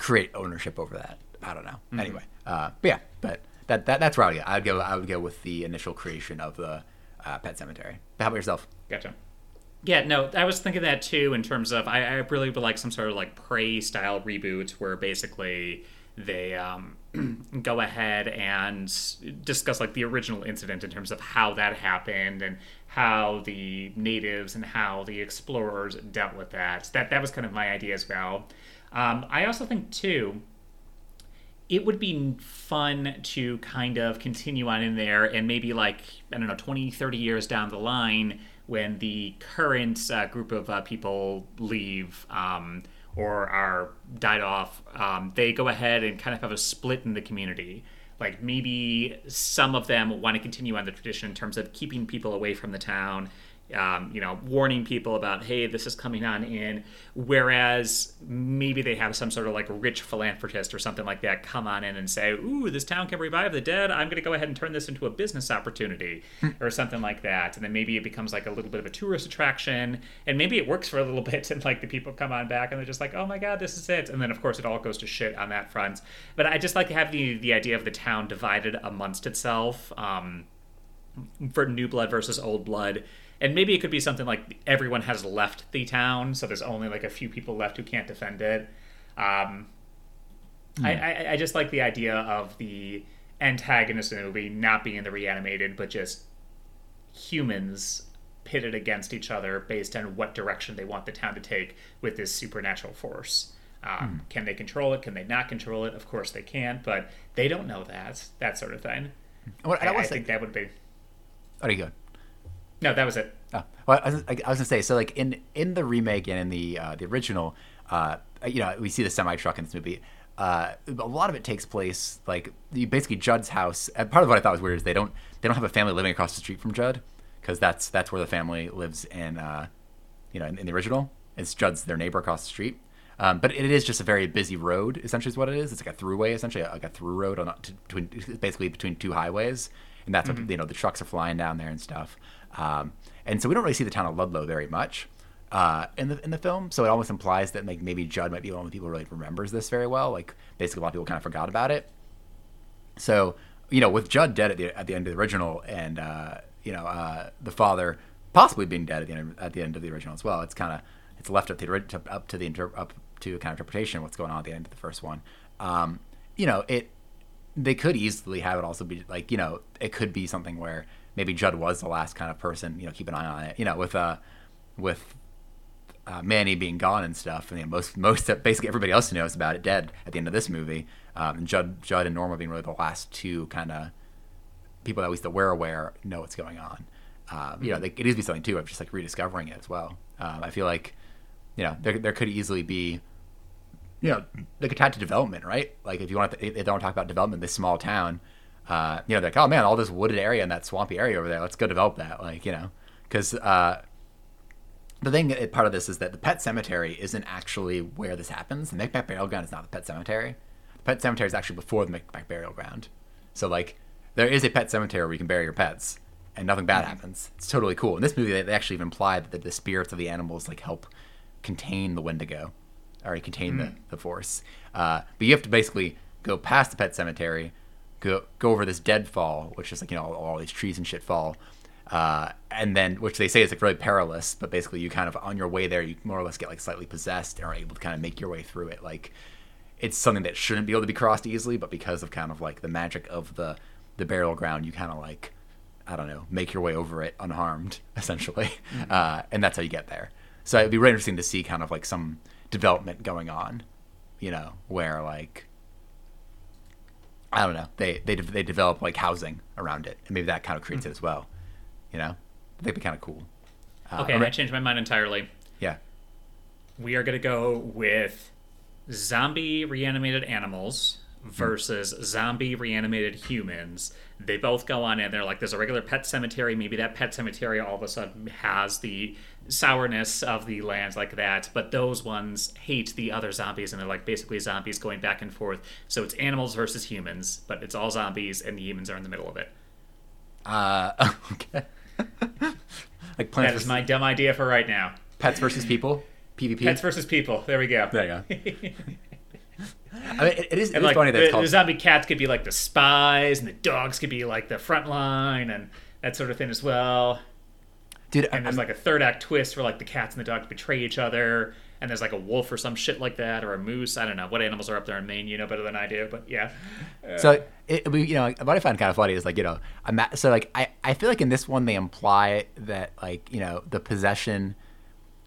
create ownership over that. I don't know. Mm-hmm. Anyway, uh, but yeah, but that, that that's where I would go. I'd go. I would go with the initial creation of the uh, pet cemetery. How about yourself? Gotcha. Yeah, no, I was thinking that too in terms of I, I really would like some sort of like prey style reboot where basically they um, go ahead and discuss like the original incident in terms of how that happened and how the natives and how the explorers dealt with that. That that was kind of my idea as well. Um, I also think too, it would be fun to kind of continue on in there and maybe like I don't know 20, 30 years down the line when the current uh, group of uh, people leave. Um, or are died off, um, they go ahead and kind of have a split in the community. Like maybe some of them want to continue on the tradition in terms of keeping people away from the town um, you know, warning people about, hey, this is coming on in. Whereas maybe they have some sort of like rich philanthropist or something like that come on in and say, ooh, this town can revive the dead. I'm going to go ahead and turn this into a business opportunity or something like that. And then maybe it becomes like a little bit of a tourist attraction. And maybe it works for a little bit and like the people come on back and they're just like, oh my God, this is it. And then of course it all goes to shit on that front. But I just like to have the, the idea of the town divided amongst itself. Um, for new blood versus old blood and maybe it could be something like everyone has left the town, so there's only like a few people left who can't defend it. Um, mm. I, I, I just like the idea of the antagonist in the movie not being the reanimated, but just humans pitted against each other based on what direction they want the town to take with this supernatural force. Um, mm. Can they control it? Can they not control it? Of course they can, but they don't know that. That sort of thing. What, I, I, I think that would be. Oh, you go. No, that was it. Oh, well, I was, I was, gonna say so like in in the remake and in the uh, the original, uh, you know, we see the semi truck in this movie. Uh, a lot of it takes place like basically Judd's house. And part of what I thought was weird is they don't they don't have a family living across the street from Judd because that's that's where the family lives in uh, you know in, in, the original. It's Judd's their neighbor across the street. Um, but it is just a very busy road, essentially, is what it is. It's like a throughway, essentially, like a through road on between, basically between two highways, and that's mm-hmm. what you know the trucks are flying down there and stuff. Um, and so we don't really see the town of Ludlow very much uh, in the in the film. So it almost implies that like maybe Judd might be one of the people who really remembers this very well. Like basically a lot of people kind of forgot about it. So you know, with Judd dead at the at the end of the original, and uh, you know uh, the father possibly being dead at the end at the end of the original as well, it's kind of it's left up to up to the inter- up to kind of interpretation what's going on at the end of the first one. Um, you know, it they could easily have it also be like you know it could be something where maybe Judd was the last kind of person, you know, keep an eye on it. You know, with uh, with uh, Manny being gone and stuff, and you know, most most basically everybody else knows about it dead at the end of this movie. Um, and Judd Judd and Norma being really the last two kind of people that at least that we're aware know what's going on. Um, you know, they, it needs be something too of just like rediscovering it as well. Um, I feel like you know there there could easily be you know they could tie to development, right? Like if you want to, if they don't talk about development, this small town uh, you know, like, oh man, all this wooded area and that swampy area over there, let's go develop that. Like, you know, because uh, the thing, part of this is that the pet cemetery isn't actually where this happens. The Micmac burial ground is not the pet cemetery. The pet cemetery is actually before the Micmac burial ground. So, like, there is a pet cemetery where you can bury your pets, and nothing bad Mm-hmm. happens. It's totally cool. In this movie, they, they actually even imply that the, the spirits of the animals like help contain the Wendigo, or contain Mm. the the force. Uh, but you have to basically go past the pet cemetery, go go over this deadfall, which is like you know all, all these trees and shit fall. Uh, and then, which they say is like really perilous, but basically you kind of on your way there, you more or less get like slightly possessed and are able to kind of make your way through it. Like it's something that shouldn't be able to be crossed easily, but because of kind of like the magic of the the burial ground, you kind of like I don't know make your way over it unharmed, essentially, uh, and that's how you get there. So it'd be really interesting to see kind of like some development going on, you know, where like I don't know they they de- they develop like housing around it, and maybe that kind of creates it as well, you know. I it'd be kind of cool. Uh, Okay, or- I changed my mind entirely. yeah. We are gonna go with zombie reanimated animals Hmm. versus zombie reanimated humans. They both go on and they're like, there's a regular pet cemetery. Maybe that pet cemetery all of a sudden has the sourness of the lands like that, but those ones hate the other zombies and they're like basically zombies going back and forth. So it's animals versus humans, but it's all zombies and the humans are in the middle of it. Uh, okay. like plants That is my dumb idea for right now. pets versus people. PvP. Pets versus people. There we go. There you go. I mean, it, is, it is like funny that the, it's called. the zombie cats could be like the spies, and the dogs could be like the front line, and that sort of thing as well. Dude, And there's I'm- like a third act twist where like the cats and the dogs betray each other, and there's like a wolf or some shit like that, or a moose. I don't know what animals are up there in Maine. You know better than I do, but yeah. So it, we, you know, what I find kind of funny is like, you know, I'm at, so like I, I feel like in this one they imply that like you know the possession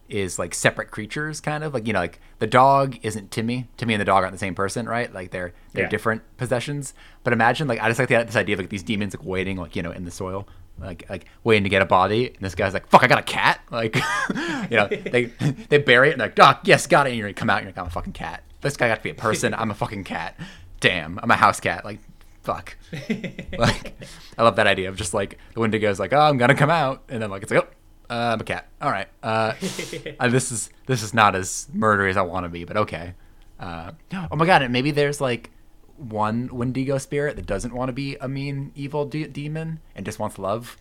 is like separate creatures, kind of like you know like the dog isn't Timmy. Timmy and the dog aren't the same person, right? Like they're they're Yeah. different possessions. But imagine like I just like the, this idea of like these demons like waiting like you know in the soil. Like, like waiting to get a body, and this guy's like, "Fuck, I got a cat!" Like, you know, they they bury it, and like, "Doc, yes, got it." And you come out, and you're like, "I'm a fucking cat." This guy got to be a person. I'm a fucking cat. Damn, I'm a house cat. Like, fuck. like, I love that idea of just like the Wendigo's like, oh, I'm gonna come out, and then like it's like, oh, uh, I'm a cat. All right. Uh, uh, this is this is not as murdery as I want to be, but okay. Uh, oh my god, and maybe there's like one Wendigo spirit that doesn't want to be a mean evil de- demon and just wants love,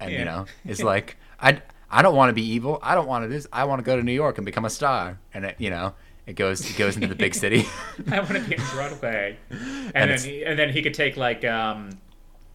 and you know is like I I don't want to be evil. I don't want to this. I want to go to New York and become a star, and it, you know. It goes. It goes into the big city. I want to be in Broadway, and, And then he, and then he could take like um,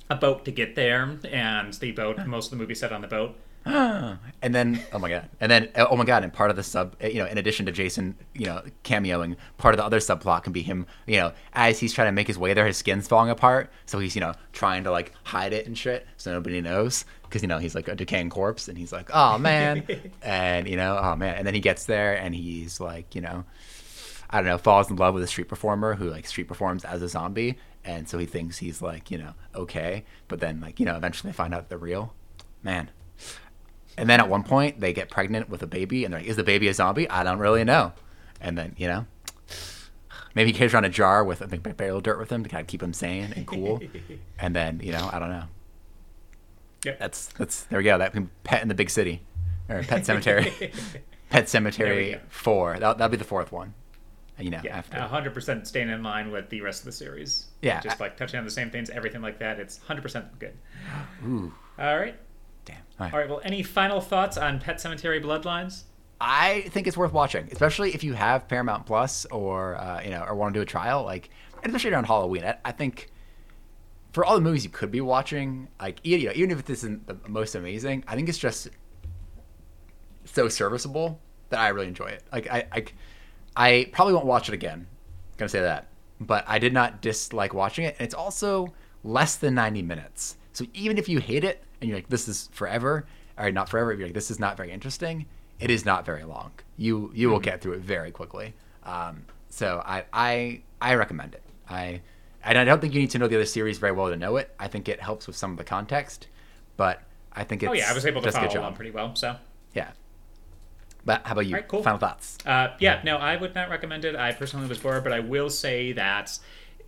a boat to get there, and the boat most of the movie set on the boat. and then oh my god and then oh my god and part of the sub eh, you know in addition to jason you know cameoing part of the other subplot can be him you know as he's trying to make his way there his skin's falling apart. So he's you know trying to like hide it and shit so nobody knows. Because you know he's like a decaying corpse and he's like oh man. And you know oh man. And then he gets there and he's like you know I don't know, falls in love with a street performer who like street performs as a zombie, and so he thinks he's like you know okay, but then like you know eventually find out they're real, man. And then at one point they get pregnant with a baby, and they're like, "Is the baby a zombie?" I don't really know. And then you know, maybe he carries around a jar with a big burial dirt with him to kind of keep him sane and cool. and then you know, I don't know. Yeah, That's that's there we go. That can pet in the big city, or pet cemetery. Pet Sematary four. That that'll be the fourth one. You know, Yeah, after. hundred percent staying in line with the rest of the series. Yeah, just like touching on the same things, everything like that. It's hundred percent good. Ooh, All right. All right. all right. Well, any final thoughts on Pet Sematary Bloodlines? I think it's worth watching, especially if you have Paramount Plus or uh, you know, or want to do a trial. Like, especially around Halloween. I, I think for all the movies you could be watching, like you know, even if this isn't the most amazing, I think it's just so serviceable that I really enjoy it. Like, I, I, I probably won't watch it again. gonna say that, but I did not dislike watching it, and it's also less than ninety minutes. So even if you hate it and you're like, "This is forever," or not forever, you're like, "This is not very interesting," it is not very long. You you will get through it very quickly. Um, so I I I recommend it. I and I don't think you need to know the other series very well to know it. I think it helps with some of the context, but I think it's oh yeah, I was able to follow along pretty well. So Yeah. But how about you? All right, cool. Final thoughts. Uh, yeah, no, I would not recommend it. I personally was bored, but I will say that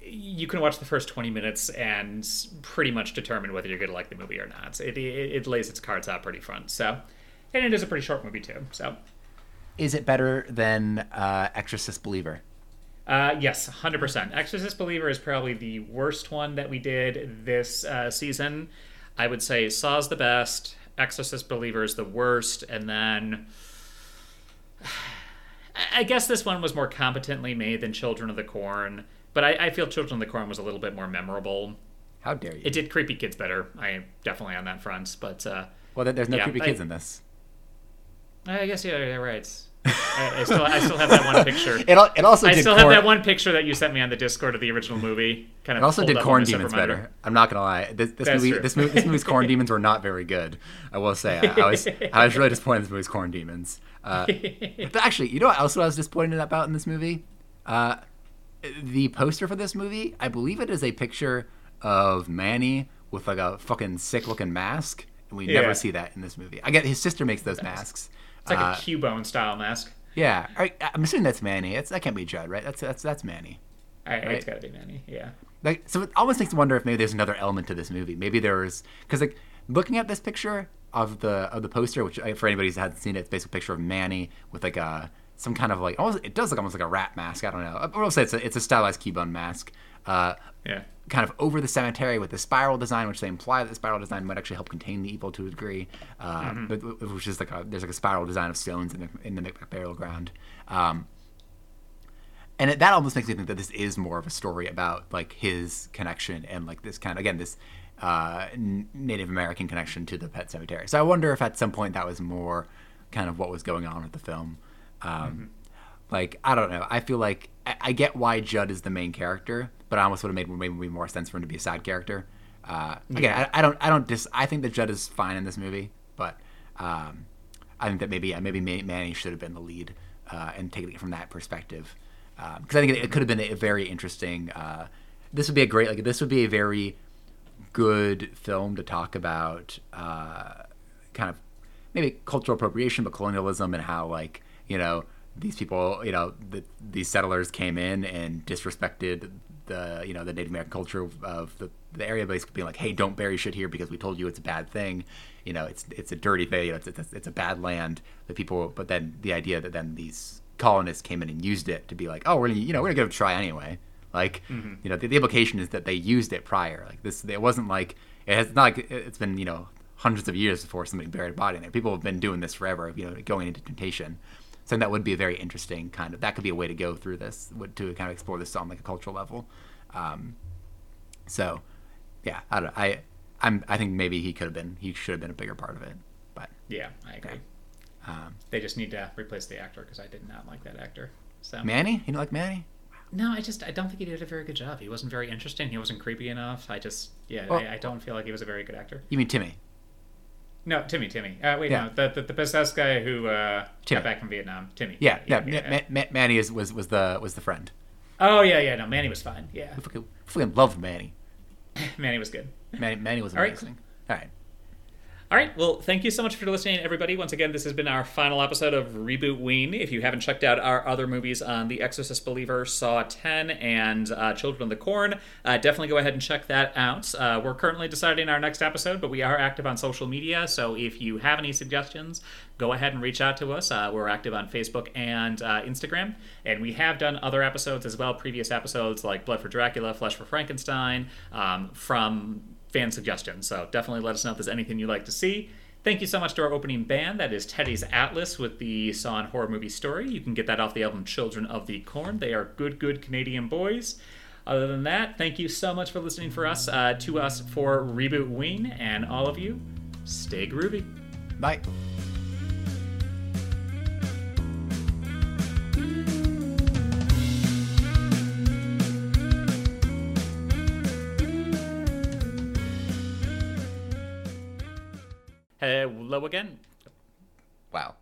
you can watch the first 20 minutes and pretty much determine whether you're going to like the movie or not. It, it, it lays its cards out pretty front. So, and it is a pretty short movie too. So, Is it better than uh, Exorcist Believer? Uh, yes, 100%. Exorcist Believer is probably the worst one that we did this uh, season. I would say Saw's the best, Exorcist Believer is the worst, and then. I guess this one was more competently made than Children of the Corn, but I, I feel Children of the Corn was a little bit more memorable. How dare you? It did Creepy Kids better. I am definitely on that front, but uh, well, there's no yeah, creepy I- kids in this. I guess yeah, you're right. I, I still, I still have that one picture. It, al- it also I still have that one picture that you sent me on the Discord of the original movie. Kind of It also did Corn Demons better. I'm not gonna lie. This, this movie, this movie, this movie's Corn Demons were not very good. I will say. I, I was, I was really disappointed in this movie's Corn Demons. Uh, but actually, you know what else I was disappointed about in this movie? Uh, the poster for this movie, I believe it is a picture of Manny with like a fucking sick looking mask, and we Yeah. never see that in this movie. I get his sister makes those masks. It's like Uh, a Cubone style mask. yeah, I, I'm assuming that's Manny. It's that can't be Judd, right? That's that's that's Manny. I, It's got to be Manny. Yeah. Like, so it almost makes me wonder if maybe there's another element to this movie. Maybe there's because like looking at this picture of the of the poster, which uh, for anybody who hasn't seen it, it's basically a picture of Manny with like a some kind of like almost it does look almost like a rat mask. I don't know. I will say it's a it's a stylized Cubone mask. Uh, Yeah. kind of over the cemetery with the spiral design, which they imply that the spiral design might actually help contain the evil to a degree. Uh, Mm-hmm. but, which is like a there's like a spiral design of stones in the in the Micmac burial ground. Um, and it, that almost makes me think that this is more of a story about like his connection and like this kind of again this uh, Native American connection to the pet cemetery. So I wonder if at some point that was more kind of what was going on with the film. Um, Like I don't know. I feel like I, I get why Judd is the main character, but I almost would have made maybe more sense for him to be a side character. Uh, again, I, I don't I don't dis I think that Judd is fine in this movie, but um, I think that maybe yeah, maybe Manny should have been the lead uh, and taking it from that perspective because I think it, it could have been a very interesting. Uh, this would be a great like this would be a very good film to talk about uh, kind of maybe cultural appropriation, but colonialism and how like you know these people you know the, these settlers came in and disrespected the you know the Native American culture of, the, the area, basically being like, hey, don't bury shit here because we told you it's a bad thing. You know, it's it's a dirty thing. You know, it's, it's it's a bad land. The people, but then the idea that then these colonists came in and used it to be like, oh, we're gonna you know we're gonna give it a try anyway. Like, mm-hmm. you know, the, the implication is that they used it prior. Like this, it wasn't like it has not like it's been you know hundreds of years before somebody buried a body in there. People have been doing this forever. You know, going into temptation. So that would be a very interesting kind of that could be a way to go through this to kind of explore this on like a cultural level. Um, so, yeah, I don't. I I'm I think maybe he could have been he should have been a bigger part of it, but Yeah, I agree. um, They just need to replace the actor because I did not like that actor. So Manny, you know, like Manny. no, I just I don't think he did a very good job. He wasn't very interesting. He wasn't creepy enough. I just yeah, Well- I, I don't feel like he was a very good actor. You mean Timmy? No, Timmy, Timmy. Uh, wait, Yeah. no, the, the the possessed guy who uh, got back from Vietnam. Timmy. Yeah, yeah. yeah, Ma- Ma- Manny is, was was the was the friend. Oh yeah, yeah. No, Manny was fine. Yeah, I fucking, fucking loved Manny. Manny was good. Manny, Manny was All right. amazing. All right. All right. Well, thank you so much for listening, everybody. Once again, this has been our final episode of Reboot Ween. If you haven't checked out our other movies on The Exorcist Believer, Saw 10, and uh, Children of the Corn, uh, definitely go ahead and check that out. Uh, we're currently deciding our next episode, but we are active on social media. So if you have any suggestions, go ahead and reach out to us. Uh, we're active on Facebook and uh, Instagram. And we have done other episodes as well, previous episodes like Blood for Dracula, Flesh for Frankenstein, um, from fan suggestions. So definitely let us know if there's anything you'd like to see. Thank you so much to our opening band. That is Teddy's Atlas with the Saw and Horror Movie Story. You can get that off the album Children of the Corn. They are good, good Canadian boys. Other than that, thank you so much for listening for us uh, to us for Reboot Ween, and all of you, stay groovy. Bye. Hello again. Wow.